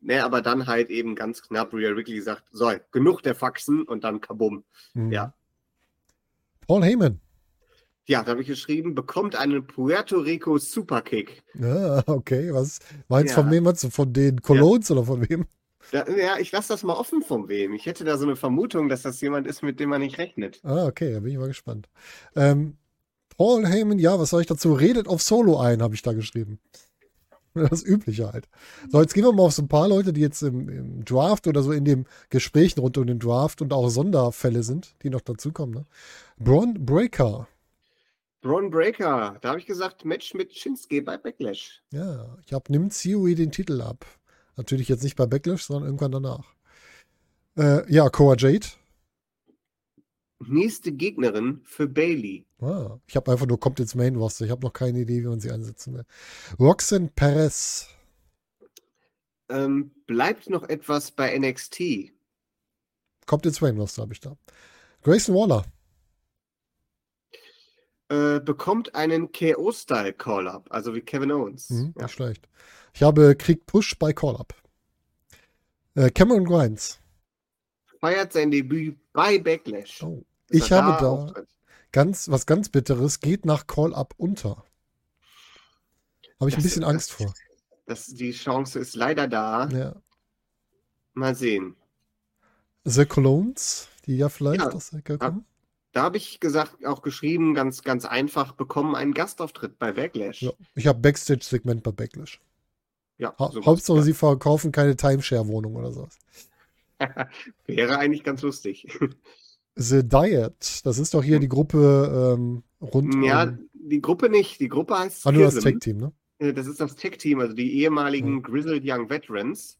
ne, aber dann halt eben ganz knapp Rhea Ripley sagt, so, genug der Faxen und dann kabum. Mhm. Ja. Paul Heyman. Ja, da habe ich geschrieben, bekommt einen Puerto Rico Superkick. Ja, okay. Was meinst du Ja. von wem? Meinst du von den Colognes oder von wem? Ja, ja ich lasse das mal offen von wem. Ich hätte da so eine Vermutung, dass das jemand ist, mit dem man nicht rechnet. Ah, okay, da bin ich mal gespannt. Ähm, Paul Heyman, ja, was soll ich dazu? Redet auf Solo ein, habe ich da geschrieben. Das Übliche halt. So, jetzt gehen wir mal auf so ein paar Leute, die jetzt im, im Draft oder so in den Gesprächen rund um den Draft und auch Sonderfälle sind, die noch dazukommen. Ne? Braun Breaker. Braun Breaker, da habe ich gesagt, Match mit Shinsuke bei Backlash. Ja, ich habe nimmt Theory den Titel ab. Natürlich jetzt nicht bei Backlash, sondern irgendwann danach. Äh, ja, Cora Jade. Nächste Gegnerin für Bailey. Ah, ich habe einfach nur kommt ins Main Roster. Ich habe noch keine Idee, wie man sie einsetzen will. Roxanne Perez. Ähm, bleibt noch etwas bei NXT. Kommt ins Main Roster, habe ich da. Grayson Waller. Äh, bekommt einen KO-Style Call-Up, also wie Kevin Owens. Mhm, ja. Nicht schlecht. Ich habe Krieg Push bei Call-Up. Äh, Cameron Grimes. feiert sein Debüt bei Backlash. Oh. Ich habe da ganz, was ganz Bitteres, geht nach Call-Up unter. Habe ich ein Das- bisschen das- Angst vor. Das, die Chance ist leider da. Ja. Mal sehen. The Colognes, die ja vielleicht Ja. aus der Ecke kommen. Da habe ich gesagt, auch geschrieben, ganz, ganz einfach, bekommen einen Gastauftritt bei Backlash. Ja. Ich habe Backstage-Segment bei Backlash. Ja, Ha sowas, Hauptsache, ja. sie verkaufen keine Timeshare-Wohnung oder sowas. Wäre eigentlich ganz lustig. The Diet, das ist doch hier die Gruppe ähm, rund ja, um. die Gruppe nicht. Die Gruppe heißt Ah, nur das. Tag-Team, ne? Äh, Das ist das Tech-Team, also die ehemaligen Grizzled Young Veterans.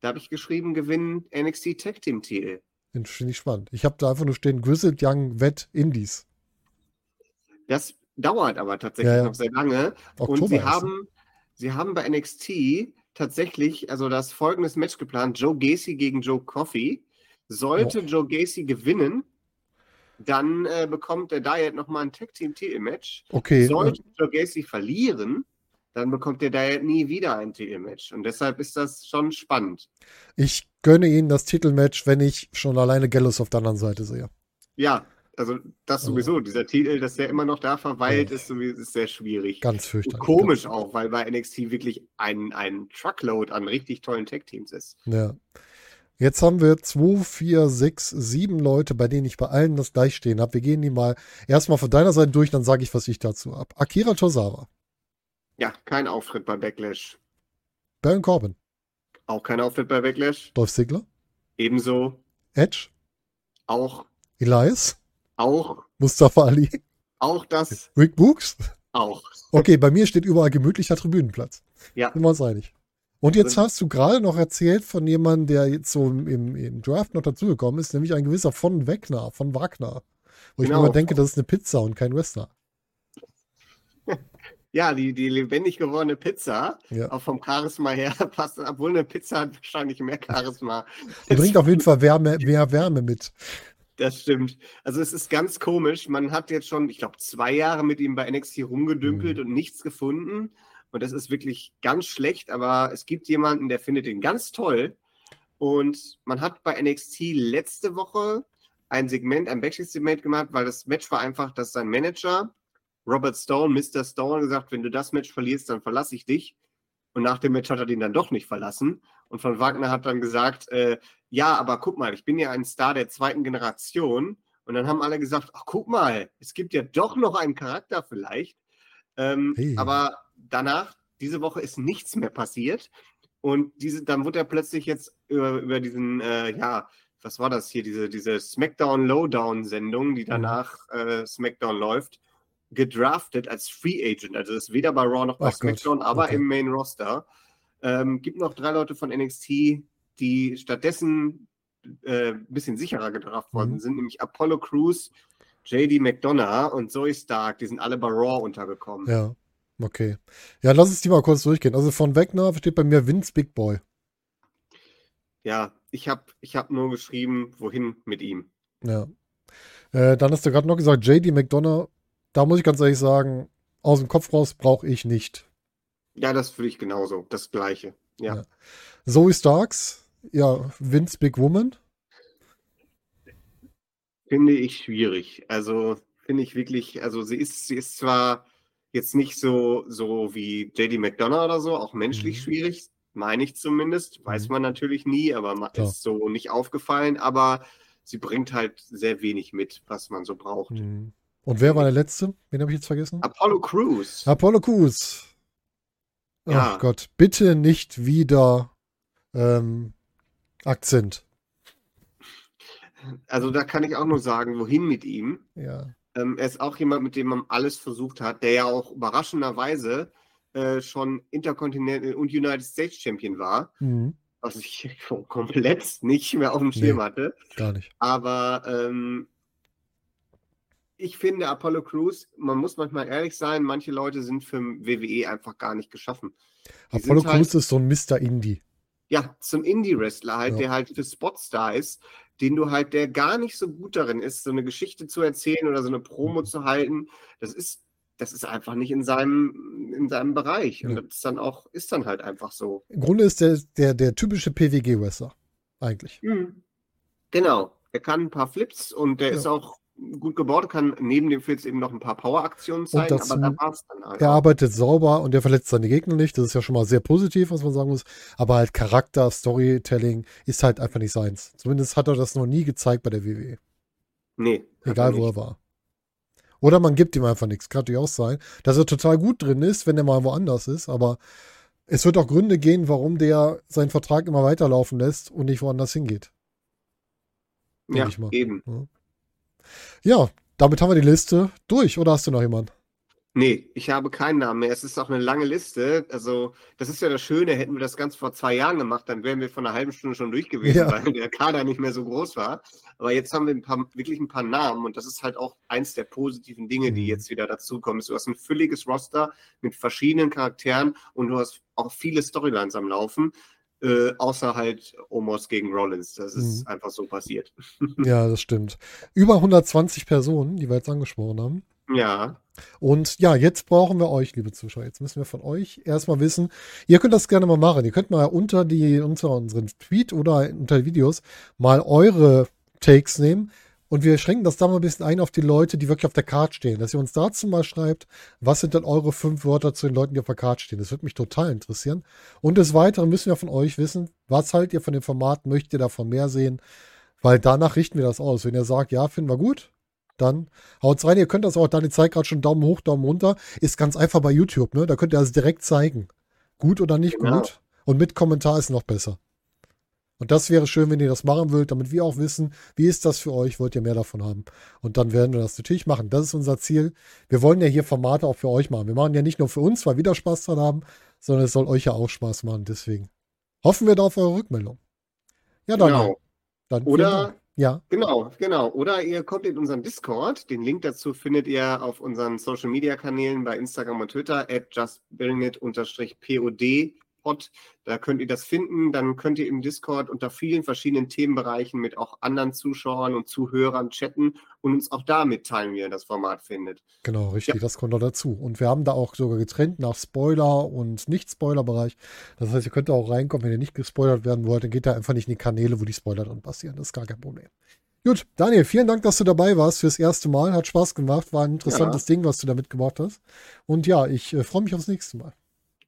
Da habe ich geschrieben, gewinnen NXT Tag Team Titel. Finde ich spannend. Ich habe da einfach nur stehen, Grizzled Young Vet Indies. Das dauert aber tatsächlich Ja, ja. noch sehr lange. Oktober Und sie haben, sie haben bei NXT tatsächlich, also das folgendes Match geplant: Joe Gacy gegen Joe Coffey. Sollte Joe Gacy gewinnen, dann äh, bekommt der Diet nochmal ein Tag Team Titelmatch. Okay, äh, Sollte Joe Gacy verlieren, dann bekommt der Diet nie wieder ein Titelmatch. Und deshalb ist das schon spannend. ich gönne ihnen das Titelmatch, wenn ich schon alleine Gallus auf der anderen Seite sehe. Ja, also das Also- sowieso. Dieser Titel, dass der immer noch da verweilt, Ja. ist, sowieso, ist sehr schwierig. Ganz Und fürchterlich. komisch auch, weil bei NXT wirklich ein, ein Truckload an richtig tollen Tag-Teams ist. Ja. Jetzt haben wir zwei, vier, sechs, sieben Leute, bei denen ich bei allen das gleich stehen habe. Wir gehen die mal erstmal von deiner Seite durch, dann sage ich, was ich dazu habe. Akira Tozawa, Ja, kein Auftritt bei Backlash. Baron Corbin, Auch kein Auftritt bei Backlash. Dolph Ziggler, Ebenso Edge, auch, Elias, auch, Mustafa Ali, auch das, Rick Books. auch. Okay, bei mir steht überall gemütlicher Tribünenplatz. Ja. Sind wir uns einig. Und jetzt hast du gerade noch erzählt von jemandem, der jetzt so im, im Draft noch dazugekommen ist, nämlich ein gewisser von Wegner, von Wagner. Wo ich mir Genau. immer denke, das ist eine Pizza und kein Wrestler. Ja, die, die lebendig gewordene Pizza, Ja. auch vom Charisma her, passt, obwohl eine Pizza hat wahrscheinlich mehr Charisma. Die bringt auf jeden Fall Wärme, mehr Wärme mit. Das stimmt. Also es ist ganz komisch. Man hat jetzt schon, ich glaube, zwei Jahre mit ihm bei NXT rumgedümpelt Mhm. und nichts gefunden. Und das ist wirklich ganz schlecht, aber es gibt jemanden, der findet ihn ganz toll. Und man hat bei NXT letzte Woche ein Segment, ein Backstage-Segment gemacht, weil das Match war einfach, dass sein Manager, Robert Stone, Mr. Stone, gesagt, wenn du das Match verlierst, dann verlasse ich dich. Und nach dem Match hat er den dann doch nicht verlassen. Und von Wagner hat dann gesagt, äh, ja, aber guck mal, ich bin ja ein Star der zweiten Generation. Und dann haben alle gesagt, ach guck mal, es gibt ja doch noch einen Charakter vielleicht. Ähm, Hey. Aber danach, diese Woche ist nichts mehr passiert. Und diese, dann wurde er plötzlich jetzt über, über diesen, äh, ja, was war das hier, diese, diese SmackDown Lowdown-Sendung, die danach äh, SmackDown läuft, gedraftet als Free Agent. Also ist weder bei Raw noch bei Ach Gott, SmackDown, aber okay. im Main Roster. Ähm, gibt noch drei Leute von NXT, die stattdessen äh, ein bisschen sicherer gedraft worden Mhm. sind, nämlich Apollo Crews, JD McDonough und Zoe Stark. Die sind alle bei Raw untergekommen. Ja, okay. Ja, lass uns die mal kurz durchgehen. Also von Wegner steht bei mir Vince Big Boy. Ja, ich habe ich hab nur geschrieben, wohin mit ihm. Ja. Äh, dann hast du gerade noch gesagt, JD McDonough. Da muss ich ganz ehrlich sagen, aus dem Kopf raus brauche ich nicht. Ja, das fühle ich genauso. Das Gleiche. Ja. Ja. Zoe Starks, ja, Vince Big Woman. Finde ich schwierig. Also finde ich wirklich, also sie ist, sie ist zwar jetzt nicht so, so wie JD McDonough oder so, auch menschlich Mhm. schwierig, meine ich zumindest. Weiß Mhm. man natürlich nie, aber Klar. ist so nicht aufgefallen, aber sie bringt halt sehr wenig mit, was man so braucht. Mhm. Und wer war der Letzte? Wen habe ich jetzt vergessen? Apollo Crews. Apollo Crews. Ach Ja. Gott, bitte nicht wieder ähm, Akzent. Also da kann ich auch nur sagen, wohin mit ihm. Ja. Ähm, er ist auch jemand, mit dem man alles versucht hat, der ja auch überraschenderweise äh, schon Intercontinental und United States Champion war, Mhm. was ich komplett nicht mehr auf dem Schirm Nee. hatte. Gar nicht. Aber ähm, ich finde Apollo Crews, man muss manchmal ehrlich sein, manche Leute sind für WWE einfach gar nicht geschaffen. Die Apollo halt- Crews ist so ein Mr. Indie. Ja, zum Indie-Wrestler halt, Ja. der halt für Spots da ist, den du halt, der gar nicht so gut darin ist, so eine Geschichte zu erzählen oder so eine Promo zu halten. Das ist, das ist einfach nicht in seinem, in seinem Bereich. Und Ja. das ist dann auch, ist dann halt einfach so. Im Grunde ist der, der, der typische PWG-Wrestler. Eigentlich. Genau. Er kann ein paar Flips und der Ja. ist auch gut gebaut, kann neben dem Flips eben noch ein paar Power-Aktionen zeigen, dazu- aber da war es dann halt Er auch. arbeitet sauber und er verletzt seine Gegner nicht. Das ist ja schon mal sehr positiv, was man sagen muss. Aber halt Charakter, Storytelling ist halt einfach nicht seins. Zumindest hat er das noch nie gezeigt bei der WWE. Nee. Egal, wo nicht. er war. Oder man gibt ihm einfach nichts. Kann natürlich auch sein, dass er total gut drin ist, wenn er mal woanders ist. Aber es wird auch Gründe gehen, warum der seinen Vertrag immer weiterlaufen lässt und nicht woanders hingeht. Ja, eben. Ja, damit haben wir die Liste durch. Oder hast du noch jemanden? Nee, ich habe keinen Namen mehr. Es ist auch eine lange Liste. Also, das ist ja das Schöne. Hätten wir das Ganze vor zwei Jahren gemacht, dann wären wir von einer halben Stunde schon durch gewesen, Ja. weil der Kader nicht mehr so groß war. Aber jetzt haben wir ein paar, wirklich ein paar Namen und das ist halt auch eins der positiven Dinge, die Mhm. jetzt wieder dazukommen. Du hast ein fülliges Roster mit verschiedenen Charakteren und du hast auch viele Storylines am Laufen. Äh, außer halt Omos gegen Rollins. Das ist Mhm. einfach so passiert. Ja, das stimmt. Über 120 Personen, die wir jetzt angesprochen haben. Ja, Und ja, jetzt brauchen wir euch, liebe Zuschauer. Jetzt müssen wir von euch erstmal wissen, ihr könnt das gerne mal machen. Ihr könnt mal unter die, unter unseren Tweet oder unter Videos mal eure Takes nehmen. Und wir schränken das da mal ein bisschen ein auf die Leute, die wirklich auf der Card stehen. Dass ihr uns dazu mal schreibt, was sind denn eure fünf Wörter zu den Leuten, die auf der Card stehen. Das würde mich total interessieren. Und des Weiteren müssen wir von euch wissen, was haltet ihr von dem Format? Möchtet ihr davon mehr sehen? Weil danach richten wir das aus. Wenn ihr sagt, ja, finden wir gut, dann haut's rein. Ihr könnt das auch, Dani zeigt gerade schon Daumen hoch, Daumen runter. Ist ganz einfach bei YouTube, ne? Da könnt ihr das direkt zeigen. Gut oder nicht Genau. gut. Und mit Kommentar ist noch besser. Und das wäre schön, wenn ihr das machen wollt, damit wir auch wissen, wie ist das für euch, wollt ihr mehr davon haben. Und dann werden wir das natürlich machen. Das ist unser Ziel. Wir wollen ja hier Formate auch für euch machen. Wir machen ja nicht nur für uns, weil wir da Spaß dran haben, sondern es soll euch ja auch Spaß machen. Deswegen hoffen wir da auf eure Rückmeldung. Ja, Daniel. genau. Dann Oder. Ja, Genau, genau. Oder ihr kommt in unseren Discord. Den Link dazu findet ihr auf unseren Social Media Kanälen bei Instagram und Twitter at justbillingit-pod. Pod. Da könnt ihr das finden. Dann könnt ihr im Discord unter vielen verschiedenen Themenbereichen mit auch anderen Zuschauern und Zuhörern chatten und uns auch da mitteilen, wie ihr das Format findet. Genau, richtig, das kommt noch dazu. Und wir haben da auch sogar getrennt nach Spoiler und Nicht-Spoiler-Bereich. Das heißt, ihr könnt da auch reinkommen, wenn ihr nicht gespoilert werden wollt, dann geht da einfach nicht in die Kanäle, wo die Spoiler dann passieren. Das ist gar kein Problem. Gut, Daniel, vielen Dank, dass du dabei warst fürs erste Mal. Hat Spaß gemacht, war ein interessantes Ding, was du da mitgebracht hast. Und ja, ich äh, freue mich aufs nächste Mal.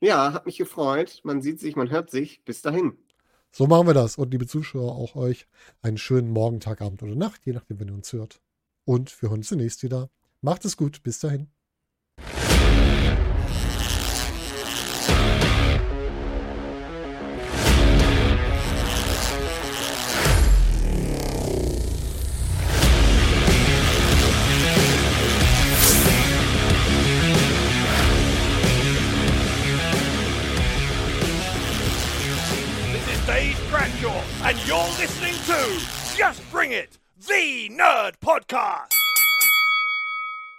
Ja, hat mich gefreut. Man sieht sich, man hört sich. Bis dahin. So machen wir das. Und liebe Zuschauer, auch euch einen schönen Morgen, Tag, Abend oder Nacht, je nachdem, wenn ihr uns hört. Und wir hören uns zunächst wieder. Macht es gut, bis dahin. And you're listening to Just Bring It, the Nerd Podcast.